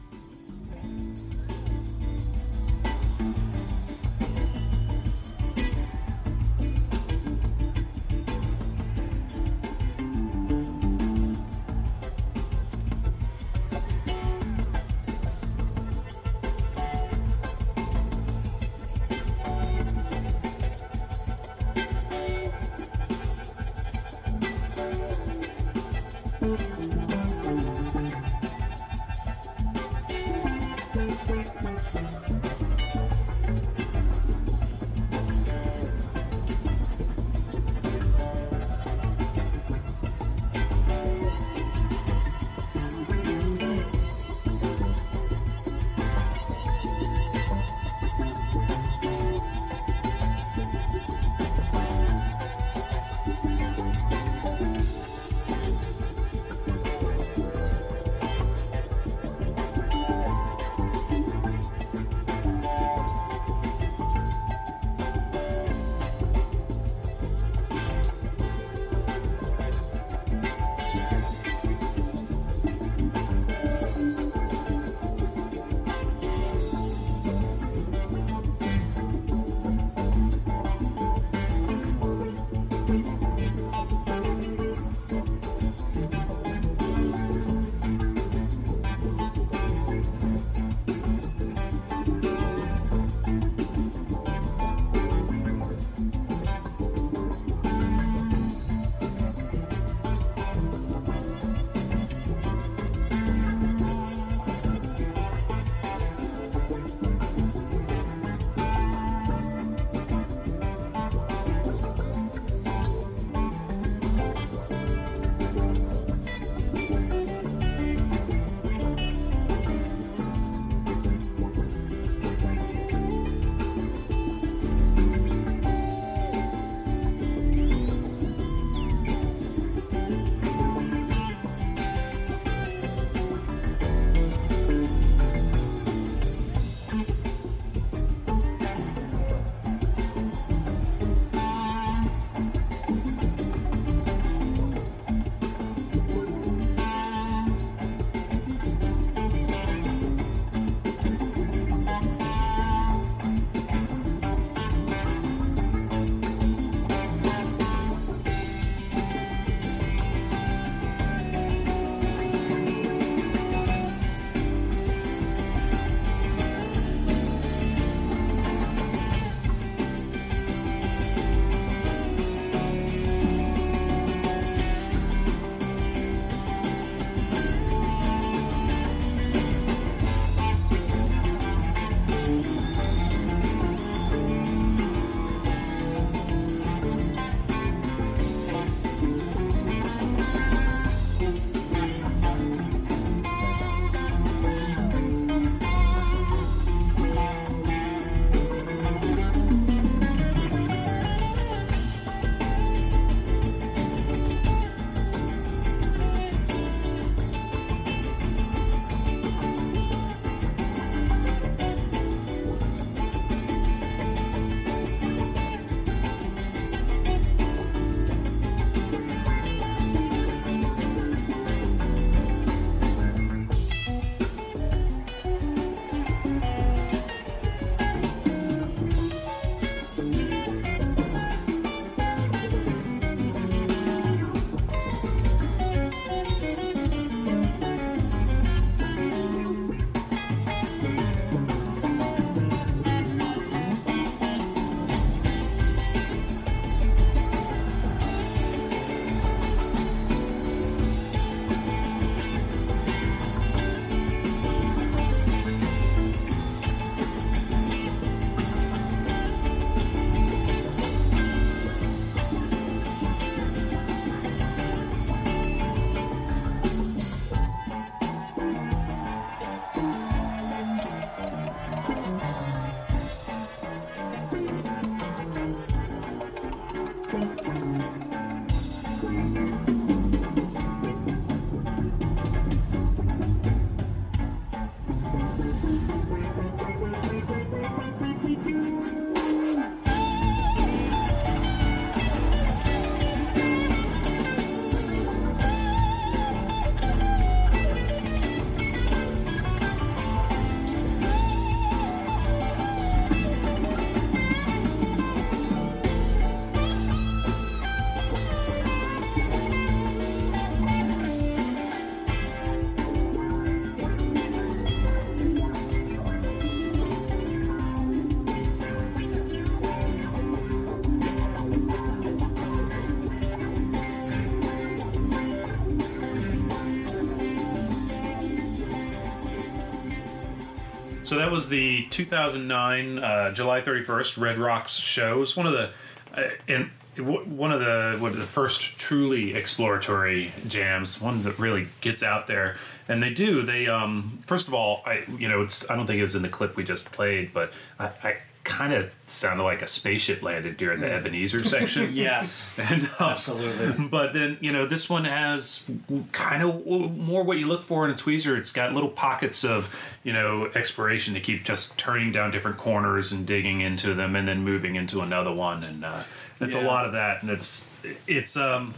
So that was the 2009 uh, July 31st Red Rocks show. It was one of the uh, and one of the what, the first truly exploratory jams, one that really gets out there. And they do. They um, first of all, I you know it's I don't think it was in the clip we just played, but I. I Kind of sounded like a spaceship landed during the Ebenezer section. Yes, and, uh, absolutely. But then you know this one has kind of more what you look for in a tweezer. It's got little pockets of you know exploration to keep just turning down different corners and digging into them, and then moving into another one. And uh, it's a lot of that. And it's it's um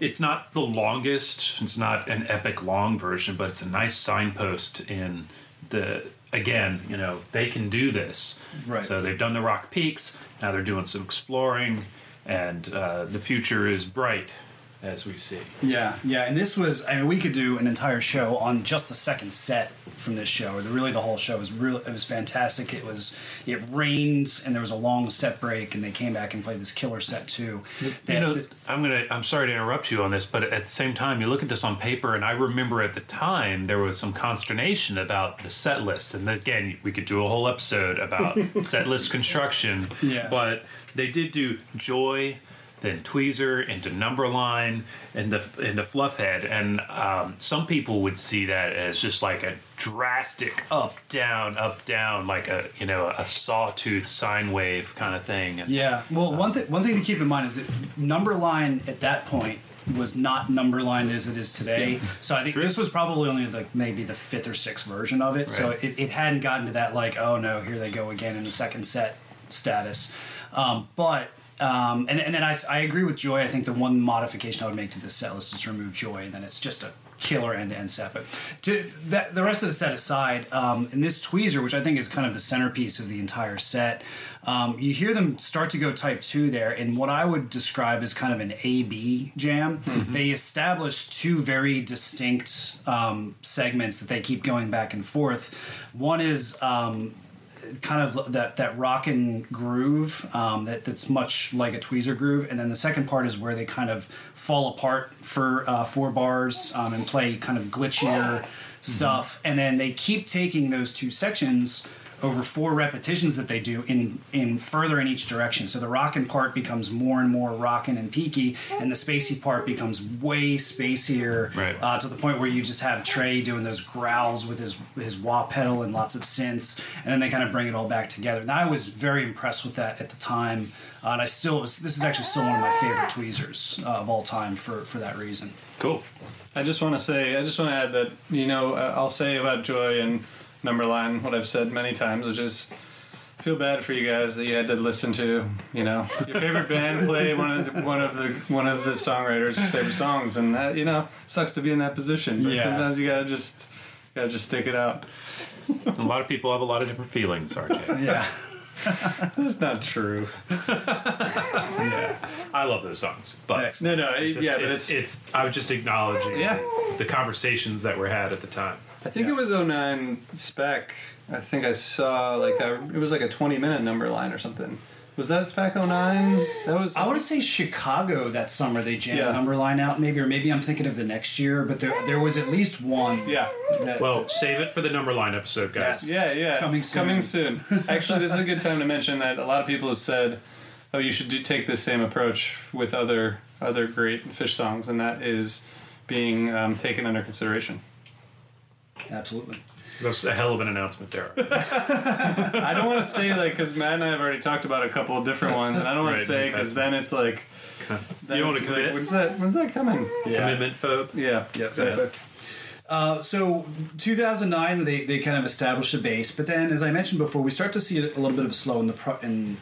it's not the longest. It's not an epic long version, but it's a nice signpost in the. Again, you know they can do this. Right. So they've done the Rock Peaks. Now they're doing some exploring, and uh, the future is bright, as we see. Yeah, yeah, and this was. I mean, we could do an entire show on just the second set from this show, or the, really the whole show was real. It was fantastic. It was. It rains, and there was a long set break, and they came back and played this killer set too. They you know, this- I'm gonna. I'm sorry to interrupt you on this, but at the same time, you look at this on paper, and I remember at the time there was some consternation about the set list. And again, we could do a whole episode about set list construction. Yeah. But they did do Joy, then Tweezer, into Numberline, and the into Fluffhead, and um, some people would see that as just like a drastic up down up down like a you know a sawtooth sine wave kind of thing Yeah. Well, one thing one thing to keep in mind is that Numberline at that point was not Numberline as it is today. So I think this was probably only the maybe the fifth or sixth version of it. So it, it hadn't gotten to that like oh no here they go again in the second set status. Um, but um, and and then I agree with Joy. I think the one modification I would make to this set list is to remove Joy, and then it's just a killer end to end set. But to that, the rest of the set aside, um, in this tweezer, which I think is kind of the centerpiece of the entire set, um, you hear them start to go type two there in what I would describe as kind of an A B jam. They establish two very distinct um, segments that they keep going back and forth. One is um, kind of that that rock and groove um, that that's much like a tweezer groove, and then the second part is where they kind of fall apart for uh, four bars um, and play kind of glitchier stuff, and then they keep taking those two sections over four repetitions that they do in in further in each direction. So the rockin' part becomes more and more rockin' and peaky, and the spacey part becomes way spacier Right. uh, to the point where you just have Trey doing those growls with his his wah pedal and lots of synths, and then they kind of bring it all back together. And I was very impressed with that at the time, uh, and I still this is actually still one of my favorite tweezers uh, of all time for for that reason. Cool. I just want to say, I just want to add that, you know, uh, I'll say about Joy and Numberline what I've said many times, which is feel bad for you guys that you had to listen to, you know, your favorite band play one of the, one of the one of the songwriters' favorite songs, and that, you know, sucks to be in that position. But Yeah. sometimes you gotta just gotta just stick it out. A lot of people have a lot of different feelings, RJ. Yeah. That's not true. yeah. I love those songs, but No, no, it- just- yeah, but it's, it's, it's I was just acknowledging Yeah. the conversations that were had at the time. I think it was 09 spec. I think I saw like a it was like a 20 minute number line or something. Was that spec 09? That was I want to say Chicago that summer they jammed Yeah. number line out maybe or maybe I'm thinking of the next year but there there was at least one Yeah. that, Well, save it for the number line episode, guys. Yes. Yeah, yeah. Coming soon. Coming soon. Actually, this is a good time to mention that a lot of people have said, "Oh, you should do, take this same approach with other other great Phish songs," and that is being um, taken under consideration. Absolutely That's a hell of an announcement there. I don't want to say like because Matt and I have already talked about a couple of different ones, and I don't want Right, to say because then it's like. then You wanna it's like, commit? When's that? When's that coming? Commitment phobe. Yeah. Yep. Exactly. Uh, so 2009 they, they kind of established a base but then as i mentioned before we start to see a little bit of a slow in the pro- in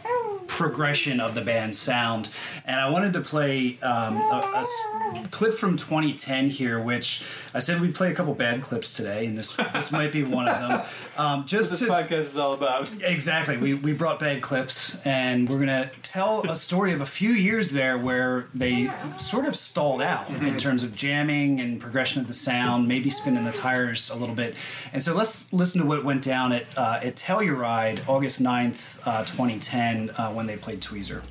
progression of the band's sound and i wanted to play um, a, clip from 2010 here which i said we'd play a couple bad clips today and this this might be one of them um, just This to, podcast is all about. Exactly. We, we brought bad clips, and we're going to tell a story of a few years there where they sort of stalled out in terms of jamming and progression of the sound, maybe spinning the tires a little bit. And so let's listen to what went down at, uh, at Telluride August 9th, uh, 2010, uh, when they played Tweezer.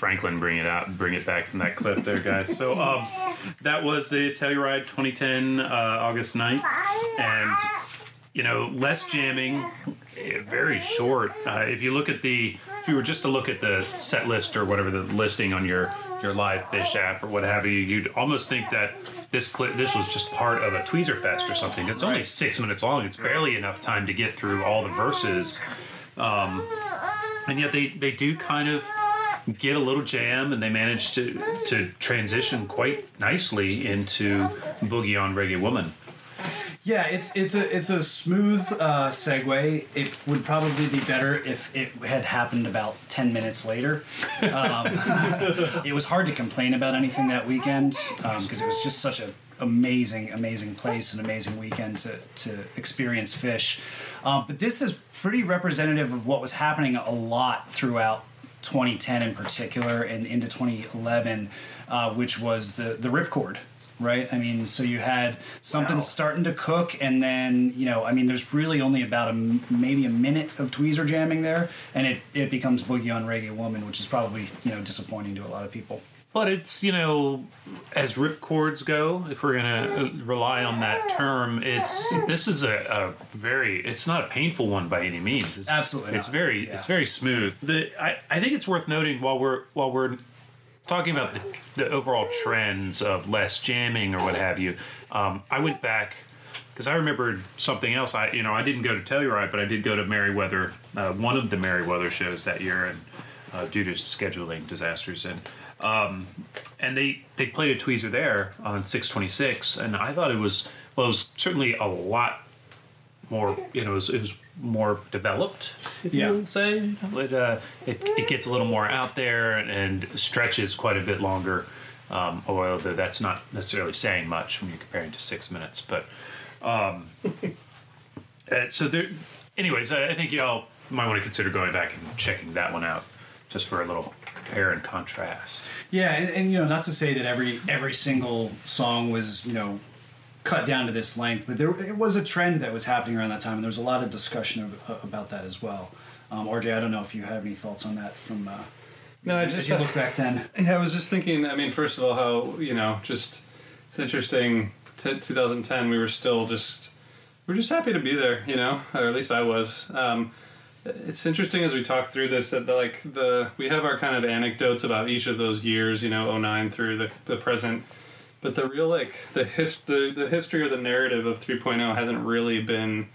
Franklin bring it out bring it back from that clip there, guys. So um, that was the Telluride 2010, uh, August 9th. And, you know, less jamming, eh, very short. Uh, if you look at the, if you were just to look at the set list or whatever the listing on your, your live Phish app or what have you, you'd almost think that this clip, this was just part of a Tweezer Fest or something. It's only six minutes long. It's barely enough time to get through all the verses. Um, and yet they, they do kind of get a little jam and they manage to to transition quite nicely into boogie on reggae woman Yeah, it's it's a it's a smooth uh, segue. It would probably be better if it had happened about ten minutes later. Um, it was hard to complain about anything that weekend because it was just such an amazing, amazing place, an amazing weekend to to experience Phish. Um, but this is pretty representative of what was happening a lot throughout 2010 in particular and into 2011, uh, which was the the ripcord. Right, I mean, so you had something starting to cook, and then you know, I mean, there's really only about a maybe a minute of tweezer jamming there, and it, it becomes boogie on reggae woman, which is probably you know disappointing to a lot of people. But it's you know as rip cords go if we're gonna uh, rely on that term it's this is a, a very it's not a painful one by any means it's, Absolutely it's not. very Yeah. it's very smooth the I, I think it's worth noting while we're while we're talking about the, the overall trends of less jamming or what have you um, i went back because I remembered something else. I, you know, I didn't go to Telluride, but I did go to Merriweather, uh, one of the Merriweather shows that year, and uh, due to scheduling disasters, and um, and they they played a tweezer there on 626, and I thought it was well, it was certainly a lot more. You know, it was, it was more developed. If Yeah. you would say it, uh, it it gets a little more out there and stretches quite a bit longer. Um, although that's not necessarily saying much when you're comparing to six minutes, but um, uh, so there. Anyways, I, I think y'all might want to consider going back and checking that one out, just for a little compare and contrast. Yeah, and, and you know, not to say that every every single song was you know cut down to this length, but there it was a trend that was happening around that time, and there was a lot of discussion of, about that as well. Um, RJ, I don't know if you have any thoughts on that from uh, No, I as just you look back then. Yeah, I was just thinking. I mean, first of all, how you know, just it's interesting. T- 2010, we were still just we are just happy to be there, you know, or at least I was. Um, it's interesting as we talk through this that the, like the we have our kind of anecdotes about each of those years, you know, 09 through the the present. But the real like the his the, the history or the narrative of 3.0 hasn't really been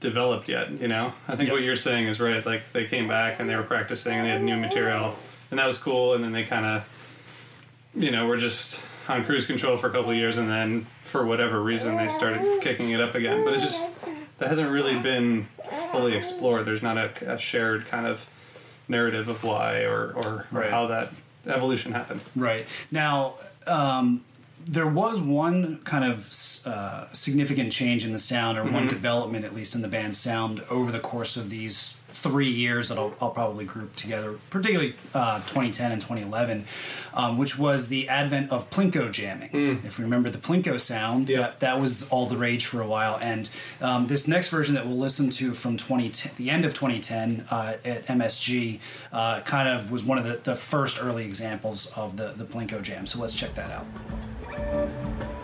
developed yet. You know, I think what you're saying is right. Like they came back and they were practicing and they had new material, and that was cool. And then they kind of, you know, were just on cruise control for a couple of years, and then for whatever reason they started kicking it up again. But it's just that hasn't really been fully explored. There's not a, a shared kind of narrative of why or or, or Right. how that evolution happened. Right now, um, there was one kind of uh, significant change in the sound, or one development, at least in the band's sound, over the course of these three years that I'll, I'll probably group together, particularly uh, 2010 and 2011, um, which was the advent of Plinko jamming. If we remember the Plinko sound, that, that was all the rage for a while. And um, this next version that we'll listen to from 2010, the end of 2010 uh, at MSG, uh, kind of was one of the, the first early examples of the, the Plinko jam. So let's check that out.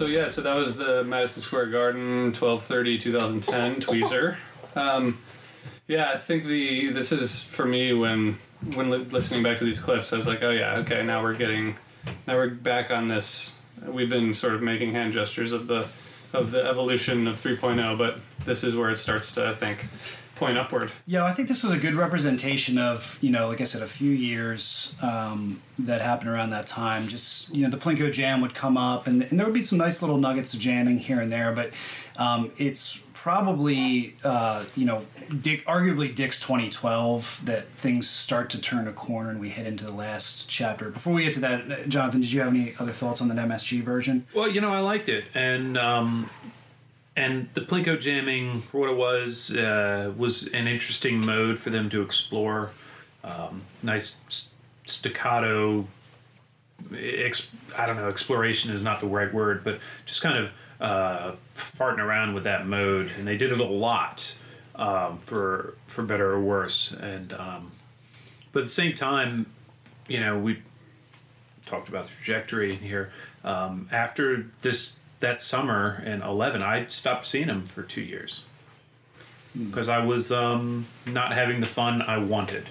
So yeah, so that was the Madison Square Garden 1230 2010 tweezer. Um, yeah, I think the this is for me when when li- listening back to these clips, I was like, oh yeah, okay, now we're getting now we're back on this. We've been sort of making hand gestures of the of the evolution of 3.0, but this is where it starts to I think point upward. Yeah, I think this was a good representation of, you know, like I said, a few years um, that happened around that time. Just, you know, the Plinko Jam would come up, and, and there would be some nice little nuggets of jamming here and there, but um, it's probably, uh, you know, Dick, arguably Dick's 2012 that things start to turn a corner and we head into the last chapter. Before we get to that, uh, Jonathan, did you have any other thoughts on the MSG version? Well, you know, I liked it, and um, and the plinko jamming for what it was uh, was an interesting mode for them to explore. Um, nice staccato. Ex- I don't know. Exploration is not the right word, but just kind of uh, farting around with that mode, and they did it a lot um, for for better or worse. And um, but at the same time, you know, we talked about the trajectory here. Um, after this that summer in eleven, I stopped seeing him for two years because I was um, not having the fun I wanted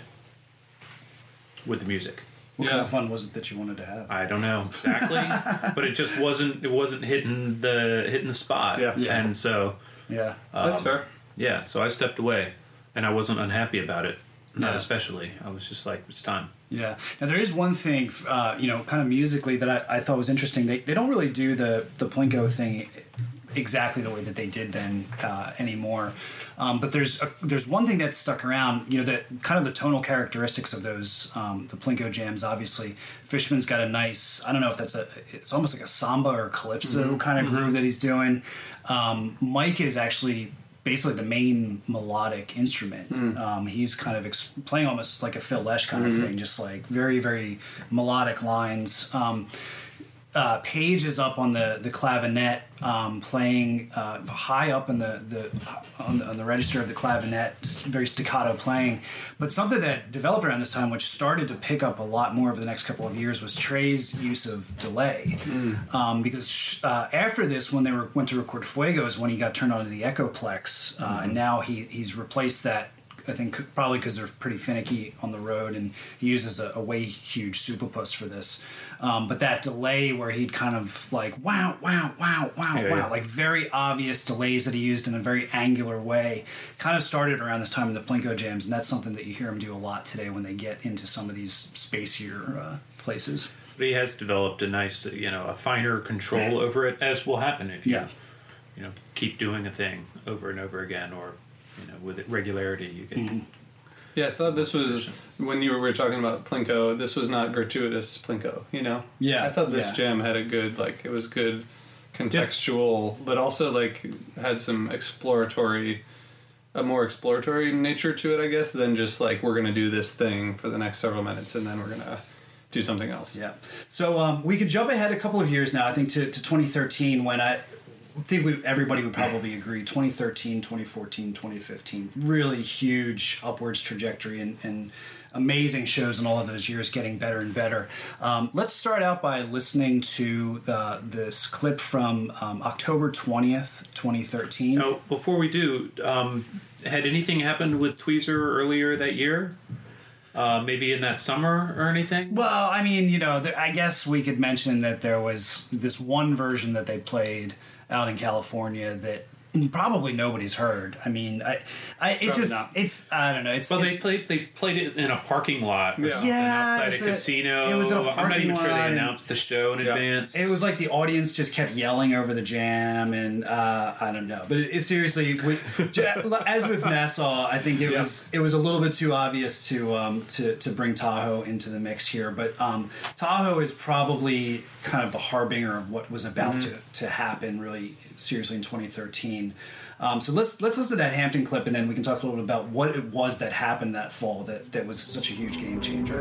with the music. What kind of fun was it that you wanted to have? I don't know exactly, but it just wasn't it wasn't hitting the hitting the spot. Yeah. Yeah. and so Yeah. That's um, fair. Yeah, so I stepped away, and I wasn't unhappy about it. Not Yeah. especially. I was just like, it's time. Yeah. Now there is one thing, uh, you know, kind of musically that I, I thought was interesting. They, they don't really do the the plinko thing exactly the way that they did then uh, anymore. Um, but there's a, there's one thing that's stuck around. You know, the kind of the tonal characteristics of those um, the plinko jams. Obviously, Fishman's got a nice. I don't know if that's a. It's almost like a samba or calypso Mhm. kind of Mhm. groove that he's doing. Um, Mike is actually basically the main melodic instrument. Mm. Um, he's kind of ex- playing almost like a Phil Lesh kind Mhm. of thing, just like very, very melodic lines. Um, uh, Page is up on the the clavinet, um, playing uh, high up in the the on, the on the register of the clavinet, very staccato playing. But something that developed around this time, which started to pick up a lot more over the next couple of years, was Trey's use of delay. Um, because sh- uh, after this, when they were, went to record Fuego, is when he got turned on to the Echoplex, uh, and now he he's replaced that. I think probably because they're pretty finicky on the road, and he uses a, a way huge Supa-Puss for this. Um, but that delay where he'd kind of like wow, wow, wow, wow, Yeah, wow, yeah. like very obvious delays that he used in a very angular way, kind of started around this time in the Plinko jams, and that's something that you hear him do a lot today when they get into some of these spacier uh, places. But he has developed a nice, you know, a finer control over it, as will happen if you, you know, keep doing a thing over and over again, or you know, with regularity, you get. Mm-hmm. Yeah, I thought this was when you were, we were talking about Plinko. This was not gratuitous Plinko, you know. Yeah, I thought this yeah. jam had a good, like, it was good, contextual, but also like had some exploratory, a more exploratory nature to it, I guess, than just like we're gonna do this thing for the next several minutes and then we're gonna do something else. Yeah. So um, we could jump ahead a couple of years now, I think, to, to 2013 when I think we, everybody would probably agree 2013, 2014, 2015. Really huge upwards trajectory and, and amazing shows in all of those years getting better and better. Um, let's start out by listening to uh, this clip from um, October 20th, 2013. Now, before we do, um, had anything happened with Tweezer earlier that year? Uh, maybe in that summer or anything? Well, I mean, you know, there, I guess we could mention that there was this one version that they played out in California that probably nobody's heard. I mean, I, I it Probably just, not. it's, I don't know. It's Well, it- they played. They played it in a parking lot. or Yeah. something outside it's a a- casino. it was in a I'm not parking even sure lot they and- announced the show in advance. It was like the audience just kept yelling over the jam, and uh, I don't know. But it, it seriously, with, as with Nassau, I think it was it was a little bit too obvious to um, to to bring Tahoe into the mix here. But um, Tahoe is probably kind of the harbinger of what was about Mhm. to, to happen, really seriously in 2013. Um, so let's let's listen to that Hampton clip, and then we can talk a little bit about what it was that happened that fall that that was such a huge game changer.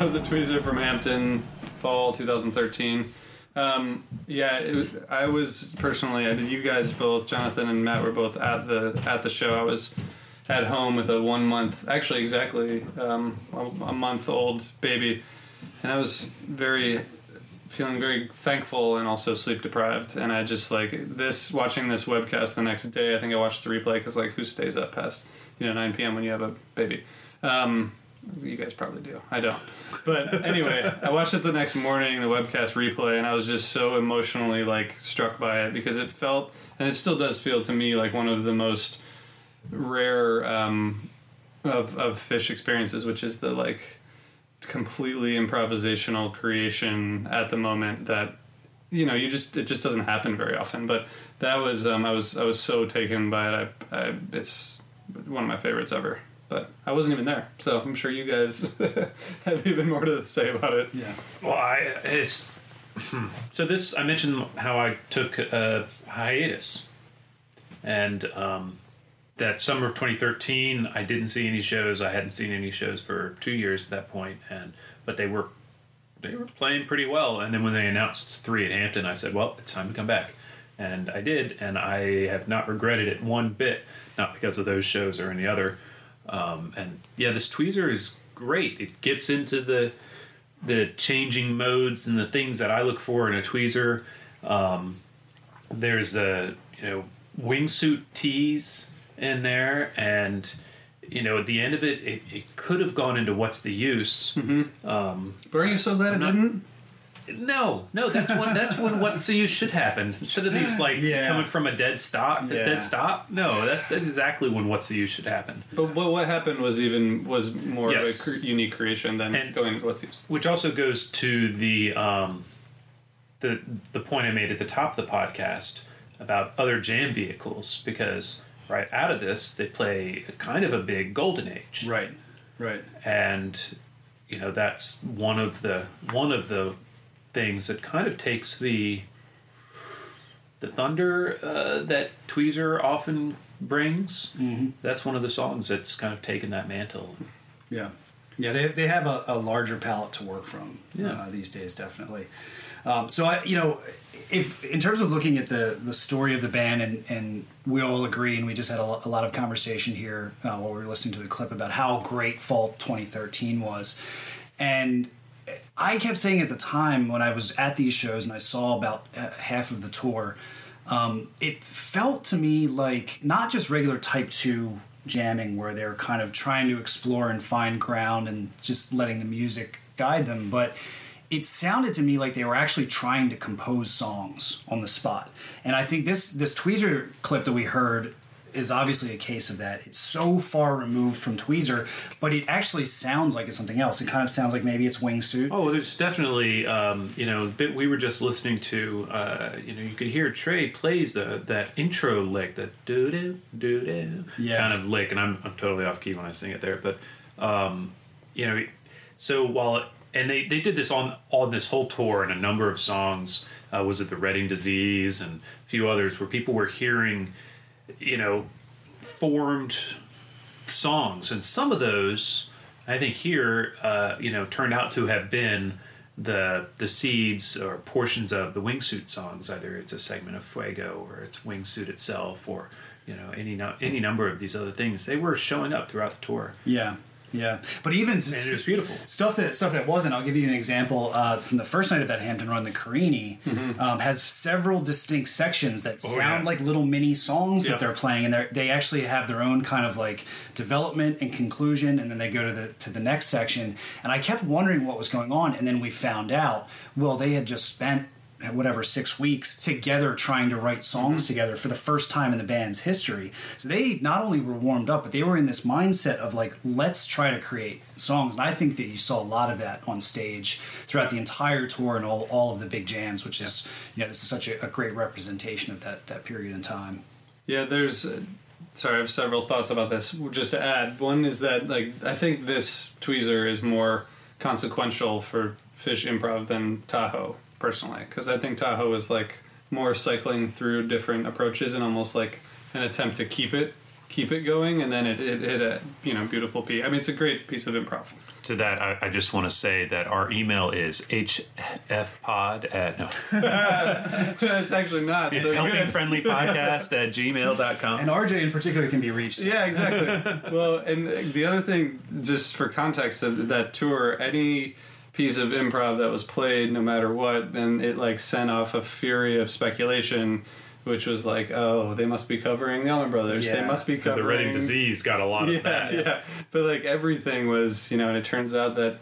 That was a tweezer from Hampton, fall 2013. Um, yeah, it, I was personally. I did. You guys both, Jonathan and Matt, were both at the at the show. I was at home with a one month, actually exactly um, a, a month old baby, and I was very feeling very thankful and also sleep deprived. And I just like this watching this webcast the next day. I think I watched the replay because like who stays up past you know 9 p.m. when you have a baby. Um, you guys probably do. I don't. But anyway, I watched it the next morning, the webcast replay, and I was just so emotionally like struck by it because it felt, and it still does feel to me like one of the most rare um, of of Phish experiences, which is the like completely improvisational creation at the moment that you know you just it just doesn't happen very often. But that was um, I was I was so taken by it. I, I it's one of my favorites ever. But I wasn't even there, so I'm sure you guys have even more to say about it. Yeah. Well, I it's hmm. so this I mentioned how I took a hiatus, and um, that summer of 2013 I didn't see any shows. I hadn't seen any shows for two years at that point, and but they were they were playing pretty well. And then when they announced three at Hampton, I said, "Well, it's time to come back," and I did, and I have not regretted it one bit. Not because of those shows or any other. Um, and yeah, this tweezer is great. It gets into the the changing modes and the things that I look for in a tweezer. Um, there's a you know wingsuit tease in there, and you know at the end of it, it, it could have gone into what's the use. Mm-hmm. Um, But aren't you so glad it didn't? No, no, that's when that's when what's the use should happen instead of these like Yeah. coming from a dead stop, a dead stop. No, that's that's exactly when what's the use should happen. But what, what happened was even was more Yes. of a cre- unique creation than And- going into what's used. which also goes to the um, the the point I made at the top of the podcast about other jam vehicles because right out of this they play kind of a big golden age Right. Right. and you know that's one of the one of the things that kind of takes the the thunder uh, that tweezer often brings. That's one of the songs that's kind of taken that mantle. Yeah, yeah, they, they have a, a larger palette to work from Yeah. uh, these days, definitely. Um, so I, you know, if in terms of looking at the the story of the band, and and we all agree, and we just had a, lo- a lot of conversation here uh, while we were listening to the clip about how great Fall 2013 was, and I kept saying at the time when I was at these shows and I saw about uh, half of the tour, um, it felt to me like not just regular Type Two jamming where they're kind of trying to explore and find ground and just letting the music guide them, but it sounded to me like they were actually trying to compose songs on the spot. And I think this this Tweezer clip that we heard is obviously a case of that. It's so far removed from Tweezer, but it actually sounds like it's something else. It kind of sounds like maybe it's Wingsuit. Oh, there's definitely, um, you know, bit we were just listening to, uh, you know, you could hear Trey plays the that intro lick, that doo doo doo doo Yeah. kind of lick, and I'm I'm totally off key when I sing it there, but um, you know, so while and they they did this on on this whole tour and a number of songs, uh, was it the Reading Disease and a few others where people were hearing, you know, formed songs, and some of those, I think here, uh, you know, turned out to have been the the seeds or portions of the wingsuit songs. Either it's a segment of Fuego, or it's wingsuit itself, or you know, any any number of these other things. They were showing up throughout the tour, Yeah, yeah. But even and it was beautiful. stuff that stuff that wasn't. I'll give you an example uh, from the first night of that Hampton run. The Carini um, has several distinct sections that sound Mm-hmm. Oh, yeah. like little mini songs Yeah. that they're playing, and they they actually have their own kind of like development and conclusion, and then they go to the to the next section. And I kept wondering what was going on, and then we found out. Well, they had just spent whatever six weeks together trying to write songs together for the first time in the band's history. So they not only were warmed up, but they were in this mindset of like, let's try to create songs. And I think that you saw a lot of that on stage throughout the entire tour and all, all of the big jams, which is, you know, this is such a, a great representation of that, that period in time. Yeah, there's. Uh, sorry, I have several thoughts about this. Just to add, one is that like I think this tweezer is more consequential for Phish Improv than Tahoe personally, because I think Tahoe is like more cycling through different approaches and almost like an attempt to keep it keep it going, and then it, it hit a you know beautiful piece. I mean, it's a great piece of improv. To that, I, I just want to say that our email is hfpod at no, It's actually not. it's so helping good. friendly podcast at gmail.com. And RJ in particular can be reached. Yeah, exactly. well, and the other thing, just for context, of that tour, any piece of improv that was played, no matter what, then it like sent off a fury of speculation, which was like, oh, they must be covering the Allman Brothers. They must be covering the covering Reading disease got a lot of Yeah, that. yeah. But like everything was, you know, and it turns out that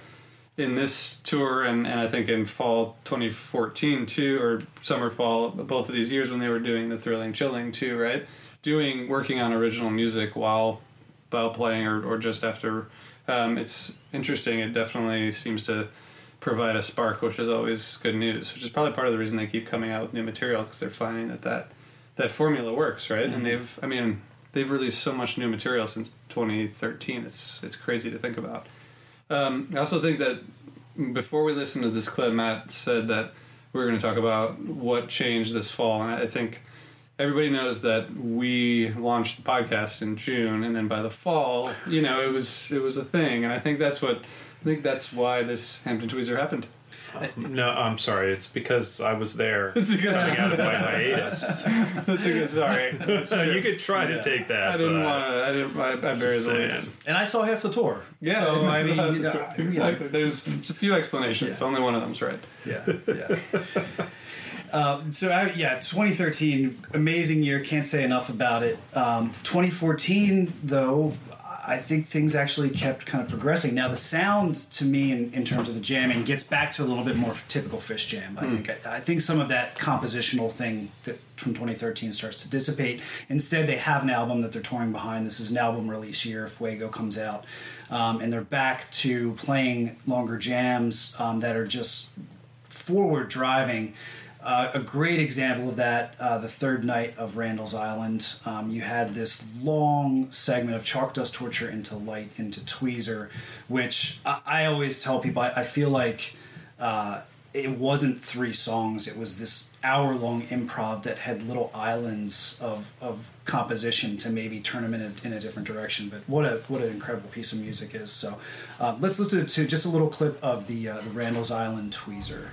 in this tour and, and I think in fall 2014 too, or summer fall, both of these years when they were doing the thrilling chilling too, right? Doing working on original music while while playing or, or just after. Um, it's interesting. It definitely seems to provide a spark, which is always good news. Which is probably part of the reason they keep coming out with new material because they're finding that that that formula works, right? And they've, I mean, they've released so much new material since 2013. It's it's crazy to think about. Um, I also think that before we listen to this clip, Matt said that we are going to talk about what changed this fall, and I think everybody knows that we launched the podcast in June, and then by the fall, you know, it was it was a thing, and I think that's what I think that's why this Hampton Tweezer happened. No, I'm sorry. It's because I was there. It's because coming out of my hiatus. That's a good, sorry. So you could try to take that. I didn't want to. I didn't. I, I buried just the lead. And I saw half the tour. Yeah, So, I mean, you know, exactly. exactly. There's, there's a few explanations. Only one of them's right. Yeah, yeah. Um, so I, yeah, 2013, amazing year. Can't say enough about it. Um, 2014, though, I think things actually kept kind of progressing. Now the sound to me, in, in terms of the jamming, gets back to a little bit more typical Phish Jam. I think I, I think some of that compositional thing that from 2013 starts to dissipate. Instead, they have an album that they're touring behind. This is an album release year. If Fuego comes out, um, and they're back to playing longer jams um, that are just forward driving. Uh, a great example of that, uh, the third night of Randall's Island. Um, you had this long segment of Chalk Dust Torture into Light into Tweezer, which I, I always tell people I, I feel like uh, it wasn't three songs, it was this hour long improv that had little islands of, of composition to maybe turn them in a, in a different direction. But what a what an incredible piece of music is. So uh, let's listen to just a little clip of the, uh, the Randall's Island Tweezer.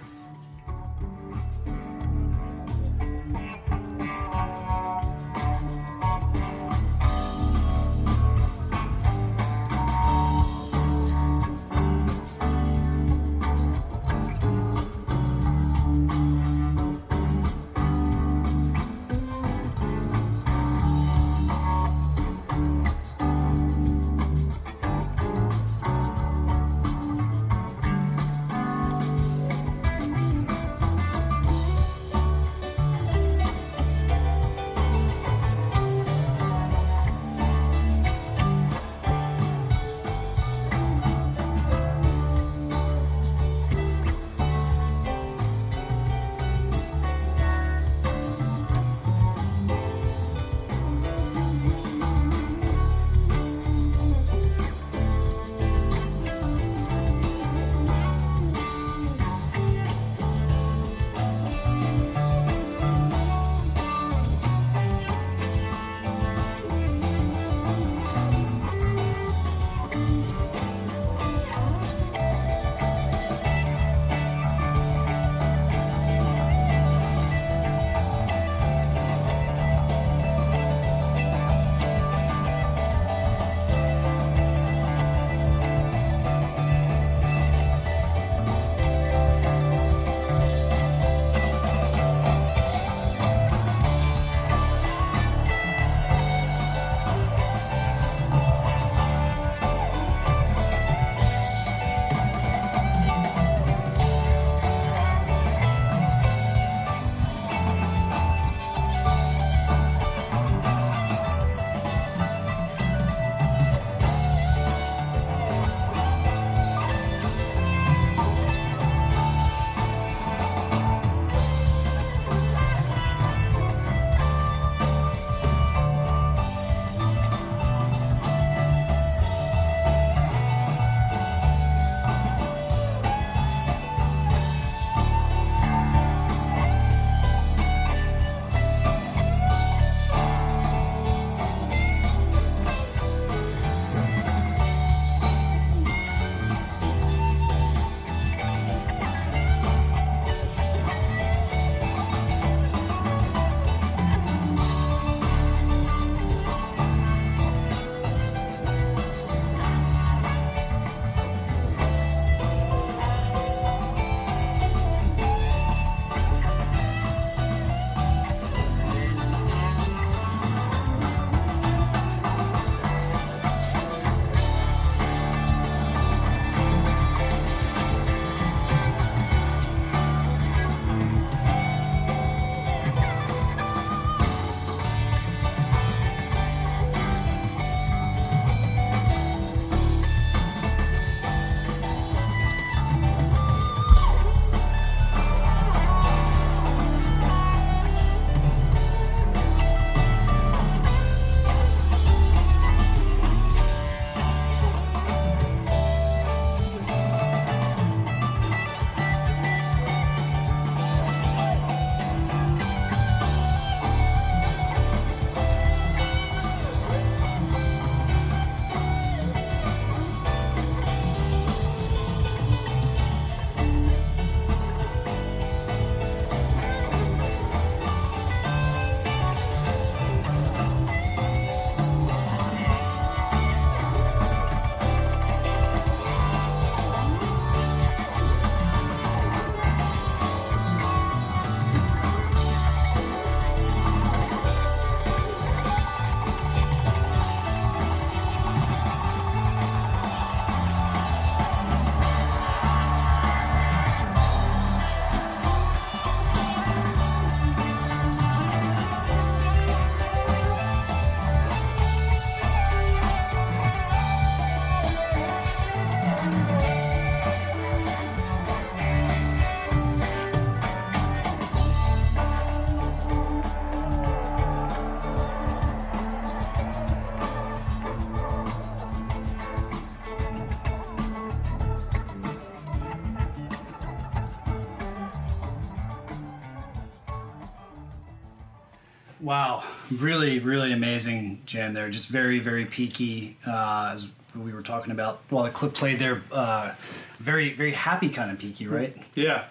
Wow, really, really amazing jam there. Just very, very peaky. Uh, as we were talking about while the clip played there, uh, very, very happy kind of peaky, right? Yeah,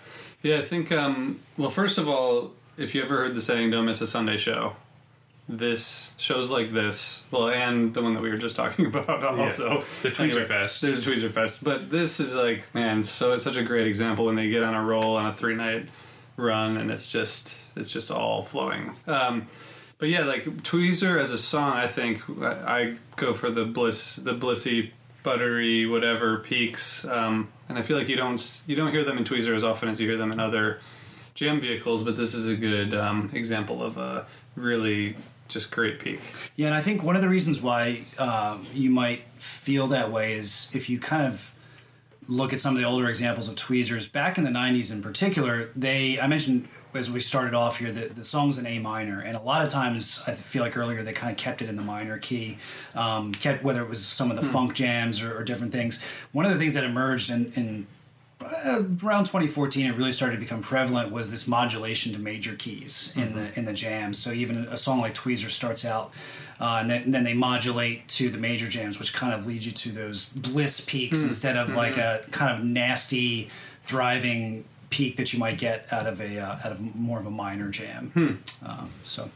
yeah. I think. Um, well, first of all, if you ever heard the saying "Don't miss a Sunday show," this shows like this, well, and the one that we were just talking about also The Tweezer Fest. There's a Tweezer Fest, but this is like man, so it's such a great example when they get on a roll on a three night run, and it's just it's just all flowing. Um, but yeah, like Tweezer as a song, I think I, I go for the bliss, the blissy, buttery, whatever peaks, um, and I feel like you don't you don't hear them in Tweezer as often as you hear them in other jam vehicles. But this is a good um, example of a really just great peak. Yeah, and I think one of the reasons why um, you might feel that way is if you kind of look at some of the older examples of tweezers. Back in the 90s in particular they i mentioned as we started off here the, the song's in a minor and a lot of times i feel like earlier they kind of kept it in the minor key um, kept whether it was some of the funk jams or, or different things. One of the things that emerged in, in uh, around 2014 it really started to become prevalent was this modulation to major keys in the in the jams. So even a song like tweezer starts out uh, and, then, and then they modulate to the major jams which kind of leads you to those bliss peaks instead of like a kind of nasty driving peak that you might get out of a uh, out of more of a minor jam. Um, so.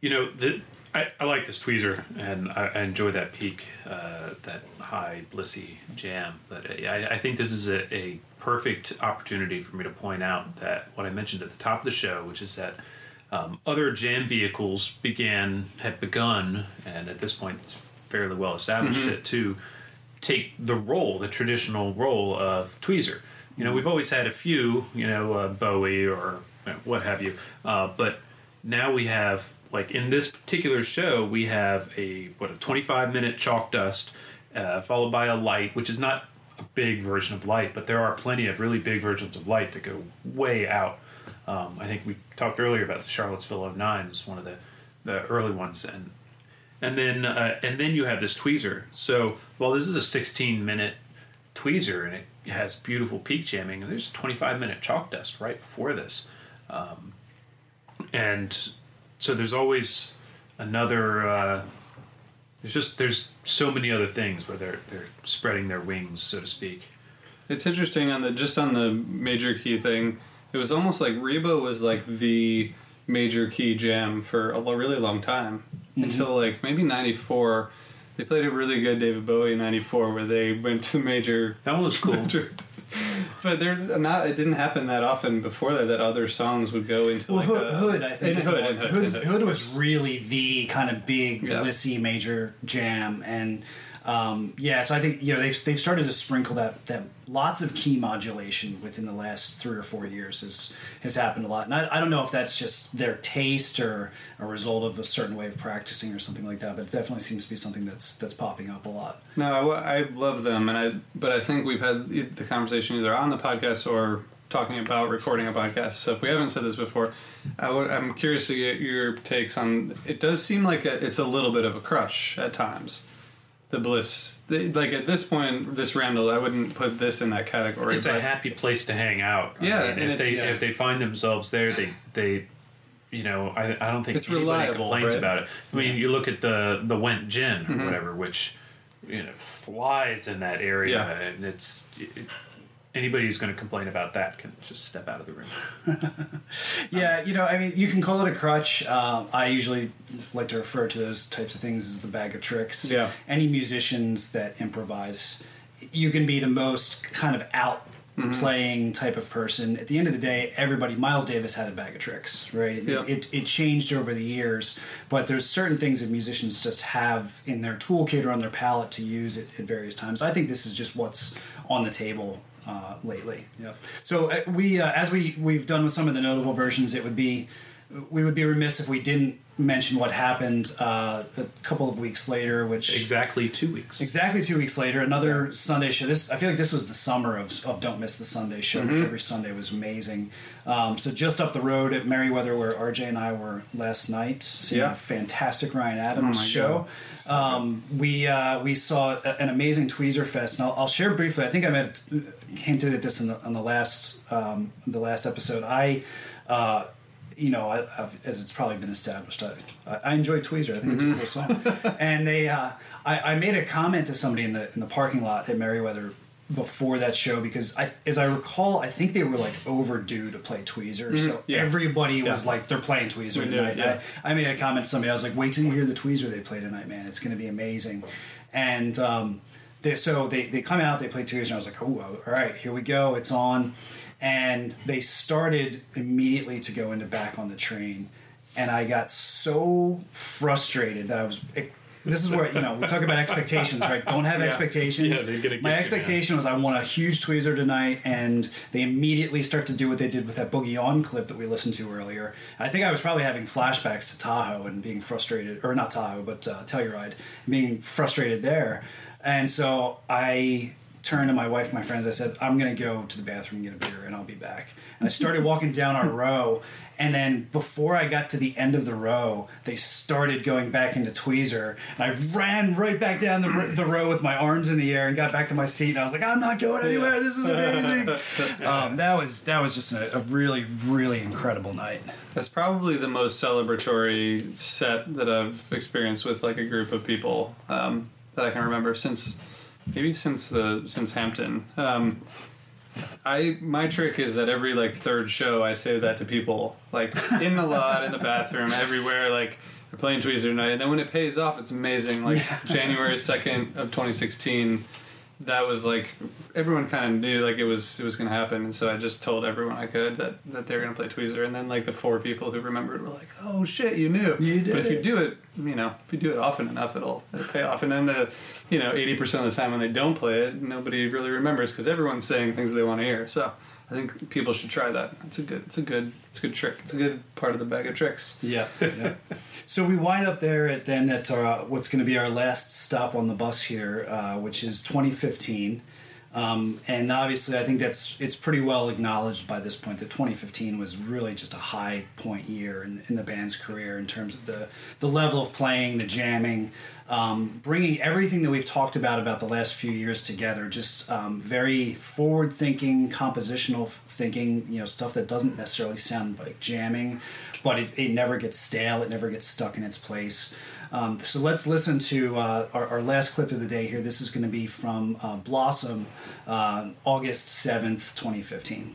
You know, the, I, I like this tweezer, and I, I enjoy that peak, uh, that high blissy jam. But I, I think this is a, a perfect opportunity for me to point out that what I mentioned at the top of the show, which is that um, other jam vehicles began had begun, and at this point it's fairly well established Mhm. it, to take the role, the traditional role of tweezer. You know, we've always had a few, you know, uh, Bowie or what have you, uh, but now we have like in this particular show we have a what a 25 minute chalk dust uh, followed by a light which is not a big version of light but there are plenty of really big versions of light that go way out um, i think we talked earlier about the charlottesville 09 was one of the the early ones. And and then uh, and then you have this tweezer. So while this is a 16 minute tweezer and it has beautiful peak jamming there's a 25 minute chalk dust right before this. Um, and so there's always another uh, there's just there's so many other things where they're they're spreading their wings so to speak. It's interesting on the just on the major key thing. It was almost like Reba was like the major key jam for a really long time Mhm. until like maybe '94. They played a really good David Bowie in '94 where they went to the major. That was cool. but they're not. It didn't happen that often before that. That other songs would go into Well, like Hood, a, Hood, I think. in Hood, Hood, Hood. Hood was really the kind of big, Yeah. blissy major jam, and um, yeah. So I think you know they've they've started to sprinkle that that lots of key modulation within the last three or four years has has happened a lot, and I, I don't know if that's just their taste or a result of a certain way of practicing or something like that, but it definitely seems to be something that's that's popping up a lot. No, I, I love them, and I. But I think we've had the conversation either on the podcast or talking about recording a podcast. So if we haven't said this before, I I'm curious to get your takes on. It does seem like a, it's a little bit of a crutch at times. The bliss, the, like at this point, this Randall, I wouldn't put this in that category. it's a happy place to hang out I Yeah, mean, and if they if they find themselves there they they you know I, I don't think It's anybody reliable, complains right? about it I mean you look at the the Went Gin or Mhm. whatever which you know flies in that area Yeah. and it's it, anybody who's going to complain about that can just step out of the room Yeah, you know, I mean, you can call it a crutch. Um, I usually like to refer to those types of things as the bag of tricks. Yeah. Any musicians that improvise, you can be the most kind of out Mhm. playing type of person. At the end of the day, everybody, Miles Davis had a bag of tricks, right? Yeah. It, it, it changed over the years, but there's certain things that musicians just have in their toolkit or on their palette to use at, at various times. I think this is just what's on the table uh, lately. Yeah. So uh, we, uh, as we we've done with some of the notable versions, it would be we would be remiss if we didn't mention what happened uh, a couple of weeks later, which exactly two weeks. Exactly two weeks later, another Sunday show. This I feel like this was the summer of, of Don't Miss the Sunday show. Like Mhm. every Sunday was amazing. Um, so just up the road at Merriweather, where RJ and I were last night, seeing Yeah. a fantastic Ryan Adams Oh show. Um, we uh, we saw a, an amazing Tweezer Fest, and I'll, I'll share briefly. I think I might have hinted at this in the on the last um, the last episode. I. Uh, you know, I, I've, as it's probably been established, I, I enjoy Tweezer. I think it's a cool song. and they, uh, I, I made a comment to somebody in the in the parking lot at Merriweather before that show because I, as I recall, I think they were like overdue to play Tweezer. So Mm-hmm. Yeah. everybody was like, they're playing Tweezer We tonight. it, yeah. I, I made a comment to somebody. I was like, wait till you hear the Tweezer they play tonight, man. It's going to be amazing. And um, they, so they, they come out, they play Tweezer, and I was like, oh, all right, here we go. It's on. And they started immediately to go into Back on the Train. And I got so frustrated that I was. This is where, you know, we talk about expectations, right? Don't have Yeah. expectations. Yeah, My you, expectation was I want a huge tweezer tonight, and they immediately start to do what they did with that Boogie On clip that we listened to earlier. I think I was probably having flashbacks to Tahoe and being frustrated, or not Tahoe, but uh, Telluride, being frustrated there. And so I turned to my wife and my friends. I said, I'm going to go to the bathroom and get a beer, and I'll be back. And I started walking down our row, and then before I got to the end of the row, they started going back into Tweezer, and I ran right back down the, the row with my arms in the air and got back to my seat. And I was like, I'm not going anywhere. This is amazing. um, that was that was just a, a really really incredible night. That's probably the most celebratory set that I've experienced with like a group of people um, that I can remember since maybe since the since Hampton. Um, I my trick is that every like third show I say that to people like in the lot, in the bathroom, everywhere. Like we're playing Tweezer tonight, and then when it pays off, it's amazing. Like January second of 2016, that was like everyone kind of knew like it was it was going to happen, and so I just told everyone I could that that they were going to play Tweezer, and then like the four people who remembered were like, "Oh shit, you knew." You did But if you do it, you know, if you do it often enough, it'll, it'll pay off. And then the, you know, eighty percent of the time when they don't play it, nobody really remembers because everyone's saying things they want to hear. So I think people should try that. It's a good, it's a good, it's a good trick. It's a good part of the bag of tricks. Yeah. yeah. so we wind up there at then at our, what's going to be our last stop on the bus here, uh, which is 2015. Um, and obviously, I think that's it's pretty well acknowledged by this point that 2015 was really just a high point year in, in the band's career in terms of the the level of playing, the jamming, um, bringing everything that we've talked about about the last few years together. Just um, very forward thinking, compositional thinking. You know, stuff that doesn't necessarily sound like jamming, but it, it never gets stale. It never gets stuck in its place. Um, so let's listen to uh, our, our last clip of the day here. This is going to be from uh, Blossom, uh, August 7th, 2015.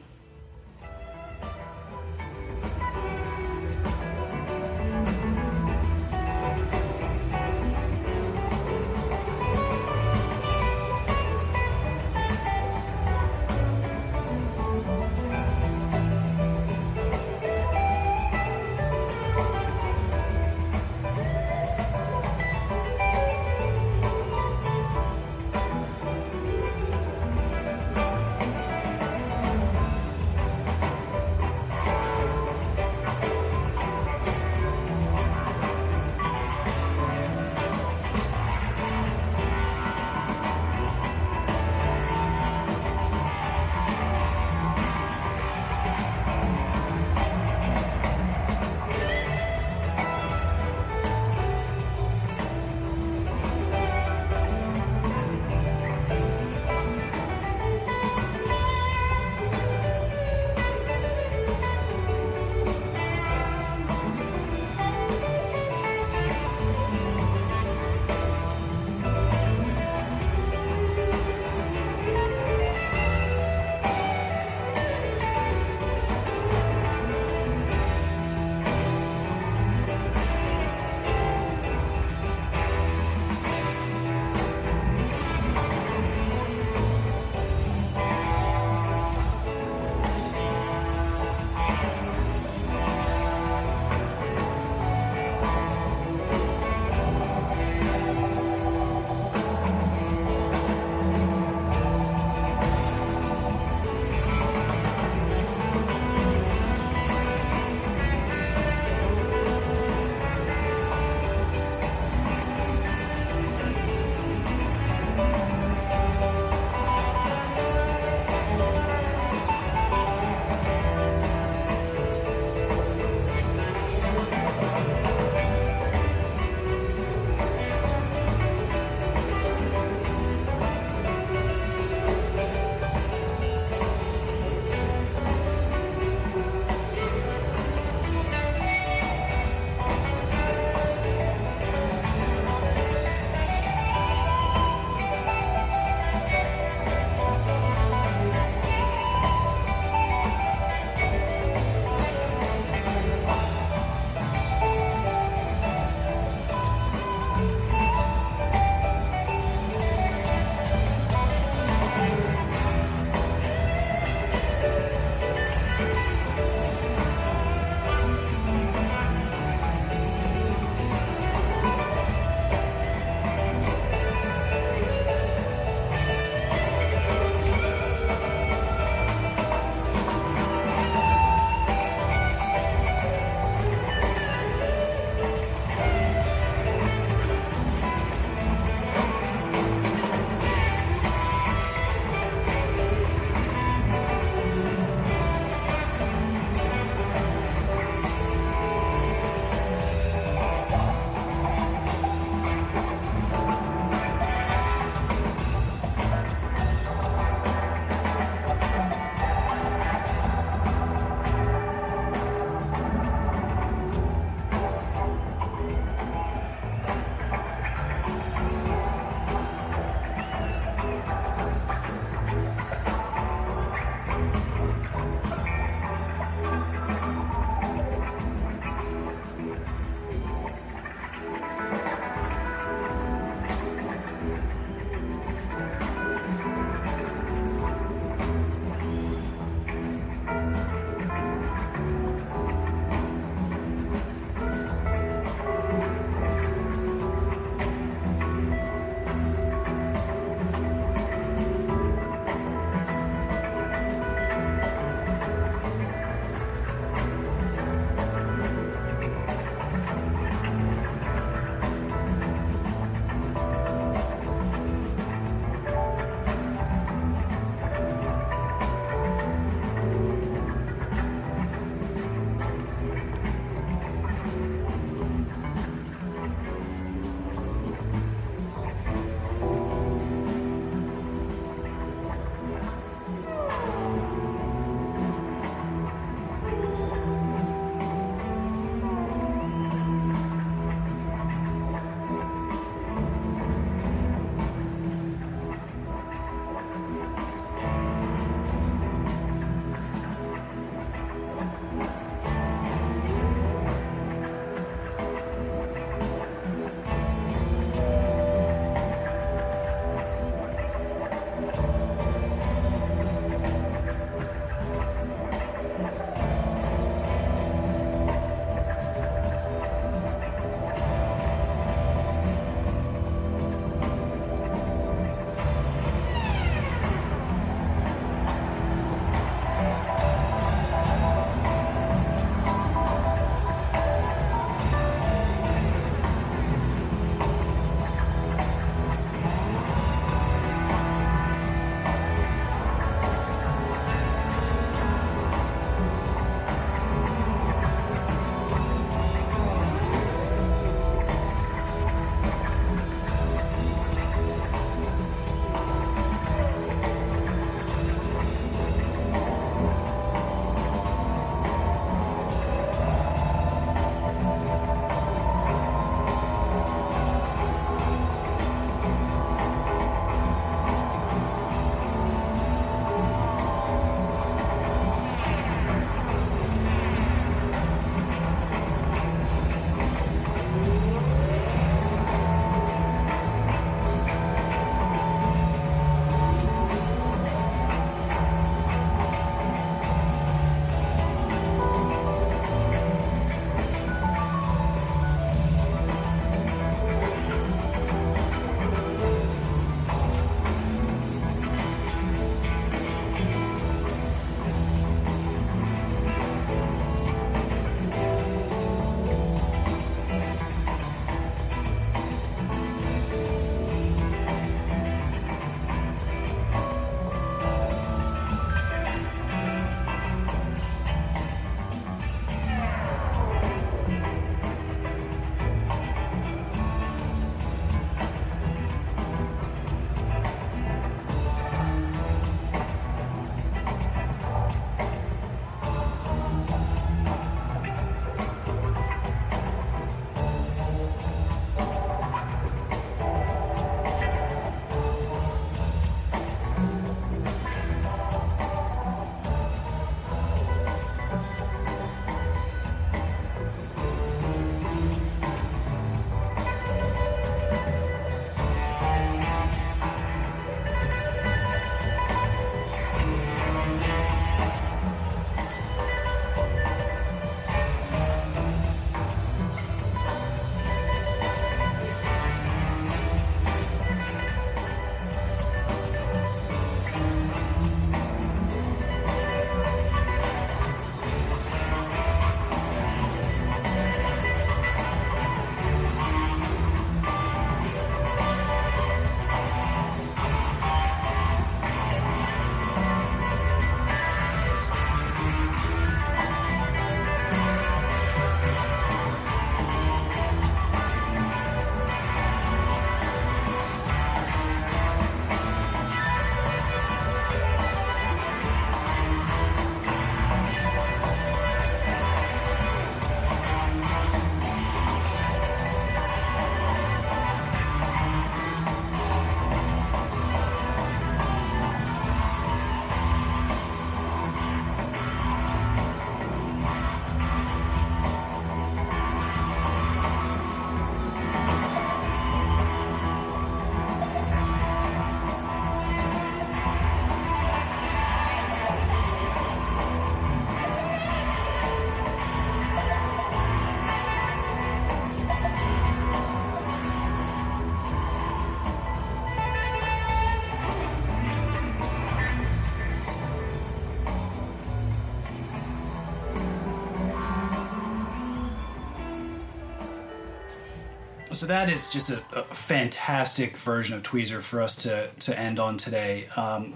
So that is just a, a fantastic version of Tweezer for us to to end on today. Um,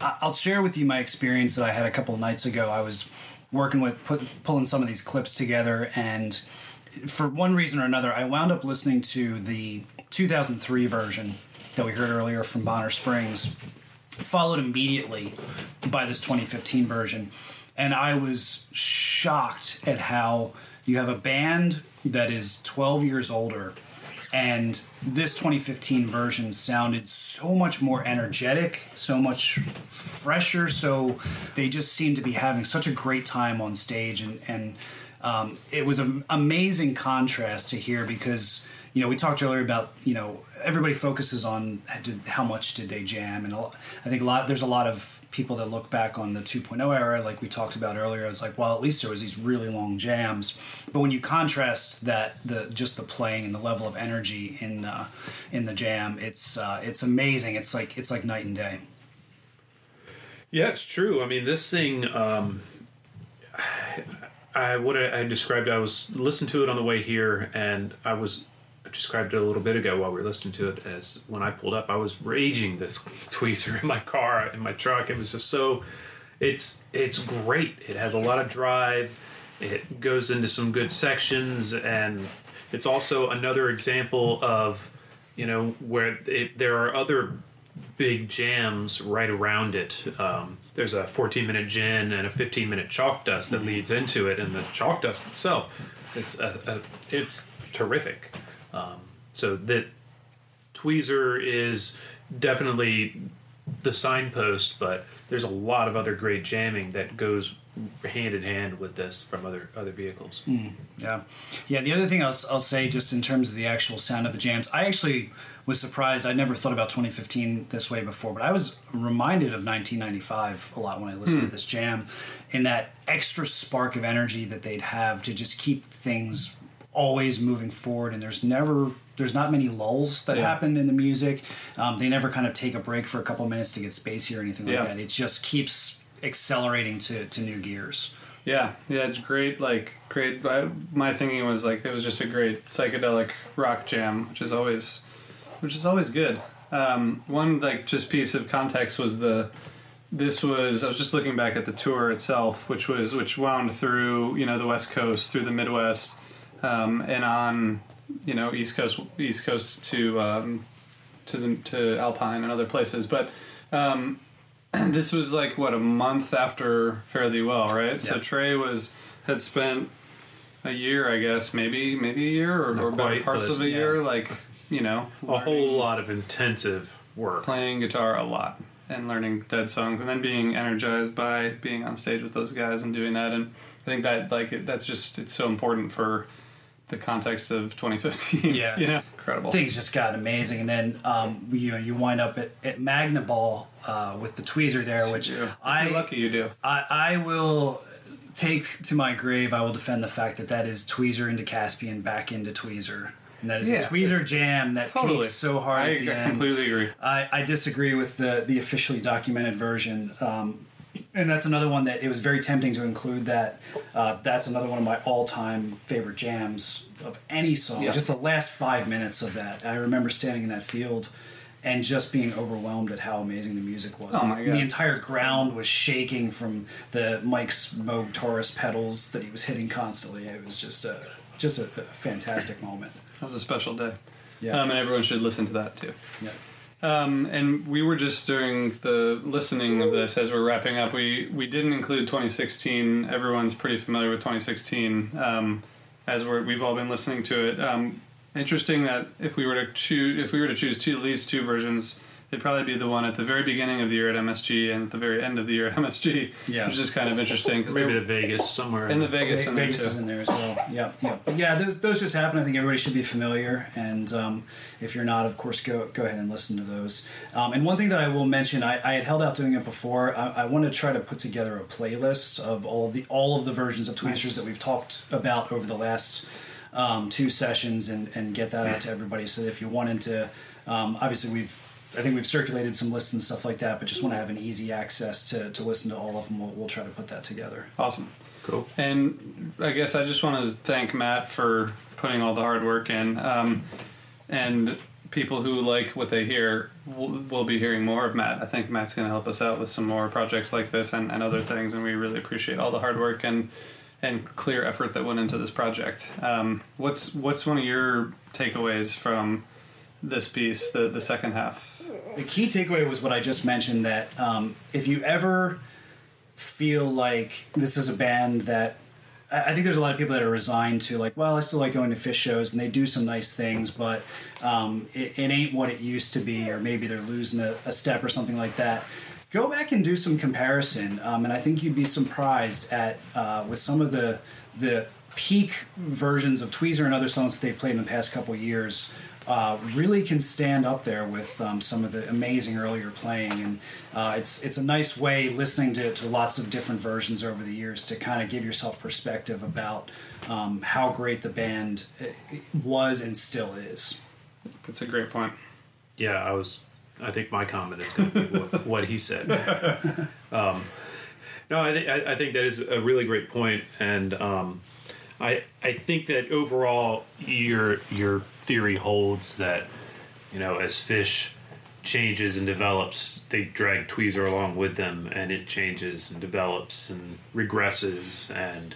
I'll share with you my experience that I had a couple nights ago. I was working with put, pulling some of these clips together, and for one reason or another, I wound up listening to the 2003 version that we heard earlier from Bonner Springs, followed immediately by this 2015 version, and I was shocked at how you have a band that is 12 years older and this 2015 version sounded so much more energetic so much fresher so they just seemed to be having such a great time on stage. And and um, it was an amazing contrast to hear because you know we talked earlier about you know everybody focuses on did, how much did they jam and lot- i think a lot there's a lot of people that look back on the 2.0 era like we talked about earlier it's like well at least there was these really long jams but when you contrast that the just the playing and the level of energy in uh, in the jam it's uh, it's amazing it's like it's like night and day Yeah, it's true. I mean, this thing, um, I what I, I described. I was listening to it on the way here, and I was described it a little bit ago while we were listening to it. As when I pulled up, I was raging this tweezer in my car in my truck. It was just so. It's it's great. It has a lot of drive. It goes into some good sections, and it's also another example of you know where it, there are other big jams right around it. Um, there's a 14 minute gin and a 15 minute chalk dust that mm-hmm. leads into it, and the chalk dust itself, it's a, a, it's terrific. Um, so that Tweezer is definitely the signpost, but there's a lot of other great jamming that goes hand in hand with this from other other vehicles. Yeah, yeah. The other thing I'll, I'll say, just in terms of the actual sound of the jams, I actually was surprised. I never thought about 2015 this way before, but I was reminded of 1995 a lot when I listened to this jam, in that extra spark of energy that they'd have to just keep things always moving forward. And there's never, there's not many lulls that Yeah. happen in the music. Um, they never kind of take a break for a couple minutes to get spacey or anything like Yeah. that. It just keeps accelerating to, to new gears. Yeah, yeah, it's great. Like great. I, my thinking was like it was just a great psychedelic rock jam, which is always, which is always good. Um, one like just piece of context was the. This was I was just looking back at the tour itself, which was which wound through you know the West Coast through the Midwest, um, and on you know East Coast East Coast to um, to the to Alpine and other places, but. Um, this was like what a month after Fare Thee Well, right? So Trey was had spent a year, I guess, maybe maybe a year or, or quite, parts of a yeah. year, like you know, A whole lot of intensive work. playing guitar a lot and learning dead songs, and then being energized by being on stage with those guys and doing that. And I think that like it, that's just it's so important for the context of 2015. Yeah. you know, incredible. things just got amazing. And then um, you know you wind up at, at Magnaball uh, with the tweezer there, which Yeah. I You're lucky you do. I, I will take to my grave. I will defend the fact that that is tweezer into Caspian back into tweezer. And that is Yeah. a tweezer jam that Totally. peaks so hard I at the agree- end. completely agree. I, I disagree with the the officially documented version. Um, and that's another one that it was very tempting to include that. Uh, that's another one of my all time favorite jams of any song. Yeah. Just the last five minutes of that. I remember standing in that field and just being overwhelmed at how amazing the music was. Oh my the entire ground was shaking from the Mike's Moog Taurus pedals that he was hitting constantly. It was just a just a, a fantastic moment. That was a special day. Yeah. Um, and everyone should listen to that too. Yeah. Um, and we were just during the listening of this as we're wrapping up. We we didn't include 2016. Everyone's pretty familiar with 2016, um, as we're we've all been listening to it. Um, interesting that if we were to choose if we were to choose two at least two versions, it'd probably be the one at the very beginning of the year at MSG and at the very end of the year at MSG. Yeah. which is kind of interesting because Maybe the Vegas somewhere. in the Vegas Ve- in there Vegas is in there as well. Yeah, yeah, but yeah. Those those just happen. I think everybody should be familiar, and um, if you're not, of course, go go ahead and listen to those. Um, and one thing that I will mention, I, I had held out doing it before. I, I want to try to put together a playlist of all of the all of the versions of tweezers that we've talked about over the last um, two sessions, and and get that out to everybody. So that if you wanted to, um, obviously we've. I think we've circulated some lists and stuff like that, but just want to have an easy access to, to listen to all of them. We'll, we'll try to put that together. Awesome. Cool. And I guess I just want to thank Matt for putting all the hard work in. Um, and people who like what they hear will, will be hearing more of Matt. I think Matt's going to help us out with some more projects like this and, and other things, and we really appreciate all the hard work and and clear effort that went into this project. Um, what's what's one of your takeaways from this piece, the the second half? The key takeaway was what I just mentioned that um, if you ever feel like this is a band that I think there's a lot of people that are resigned to like, well, I still like going to Phish shows and they do some nice things, but um, it, it ain't what it used to be, or maybe they're losing a, a step or something like that. Go back and do some comparison, um, and I think you'd be surprised at uh, with some of the the peak versions of Tweezer and other songs that they've played in the past couple years. Uh, really can stand up there with um, some of the amazing earlier playing, and uh, it's it's a nice way listening to, to lots of different versions over the years to kind of give yourself perspective about um, how great the band uh, was and still is. That's a great point. Yeah, I was. I think my comment is going to be what, what he said. Um, no, I think I, I think that is a really great point, and um, I I think that overall your your theory holds that you know as Phish changes and develops, they drag Tweezer along with them, and it changes and develops and regresses and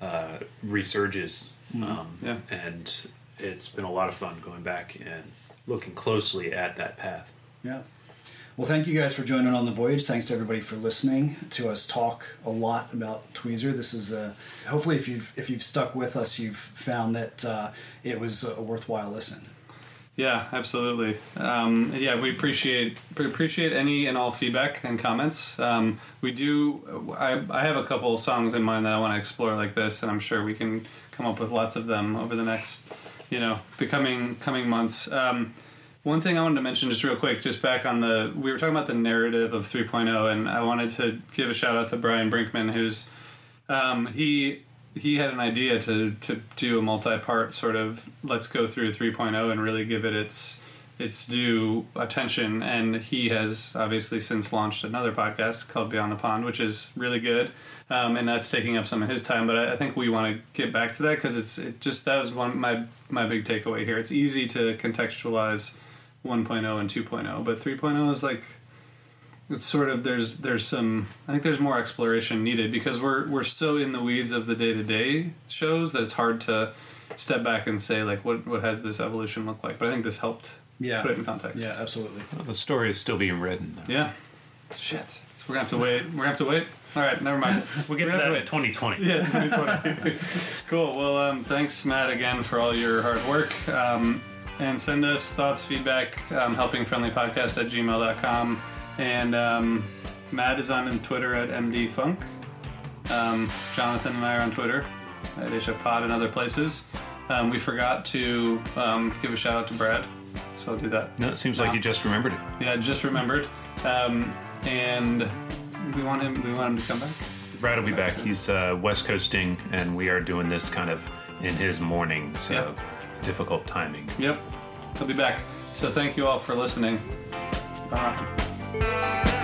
uh, resurges. Um, Yeah. and it's been a lot of fun going back and looking closely at that path. Yeah. Well, thank you guys for joining on the voyage. Thanks to everybody for listening to us talk a lot about Tweezer. This is a hopefully if you've if you've stuck with us, you've found that uh, it was a worthwhile listen. Yeah, absolutely. Um, yeah, we appreciate appreciate any and all feedback and comments. Um, we do. I, I have a couple songs in mind that I want to explore like this, and I'm sure we can come up with lots of them over the next, you know, the coming coming months. Um, one thing I wanted to mention just real quick, just back on the we were talking about the narrative of 3.0, and I wanted to give a shout out to Brian Brinkman, who's um, he he had an idea to to do a multi-part sort of let's go through 3.0 and really give it its its due attention. And he has obviously since launched another podcast called beyond the pond which is really good. Um, and that's taking up some of his time but i, I think we want to get back to that because it's it just that was one my my big takeaway here. It's easy to contextualize 1.0 and 2.0 but 3.0 is like it's sort of there's there's some I think there's more exploration needed because we're we're so in the weeds of the day to day shows that it's hard to step back and say like what what has this evolution look like. But I think this helped Yeah. put it in context. Yeah, absolutely. the story is still being written. Though. Yeah. Shit. We're gonna have to wait. We're gonna have to wait. All right, never mind. We'll get We're to gonna that in 2020. Yeah, 2020. cool. Well, um, thanks, Matt, again for all your hard work. Um, and send us thoughts, feedback, um, helpingfriendlypodcast at gmail.com. And um, Matt is on Twitter at MDFunk. Um, Jonathan and I are on Twitter at HFPod and other places. Um, we forgot to um, give a shout out to Brad, so I'll do that. No, it seems like you just remembered it. Yeah, just remembered. Um, and we want him. We want him to come back. Brad will be back. He's uh, west coasting, and we are doing this kind of in his morning, so Yep. Difficult timing. Yep, he'll be back. So thank you all for listening. Bye.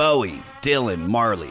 Bowie, Dylan, Marley.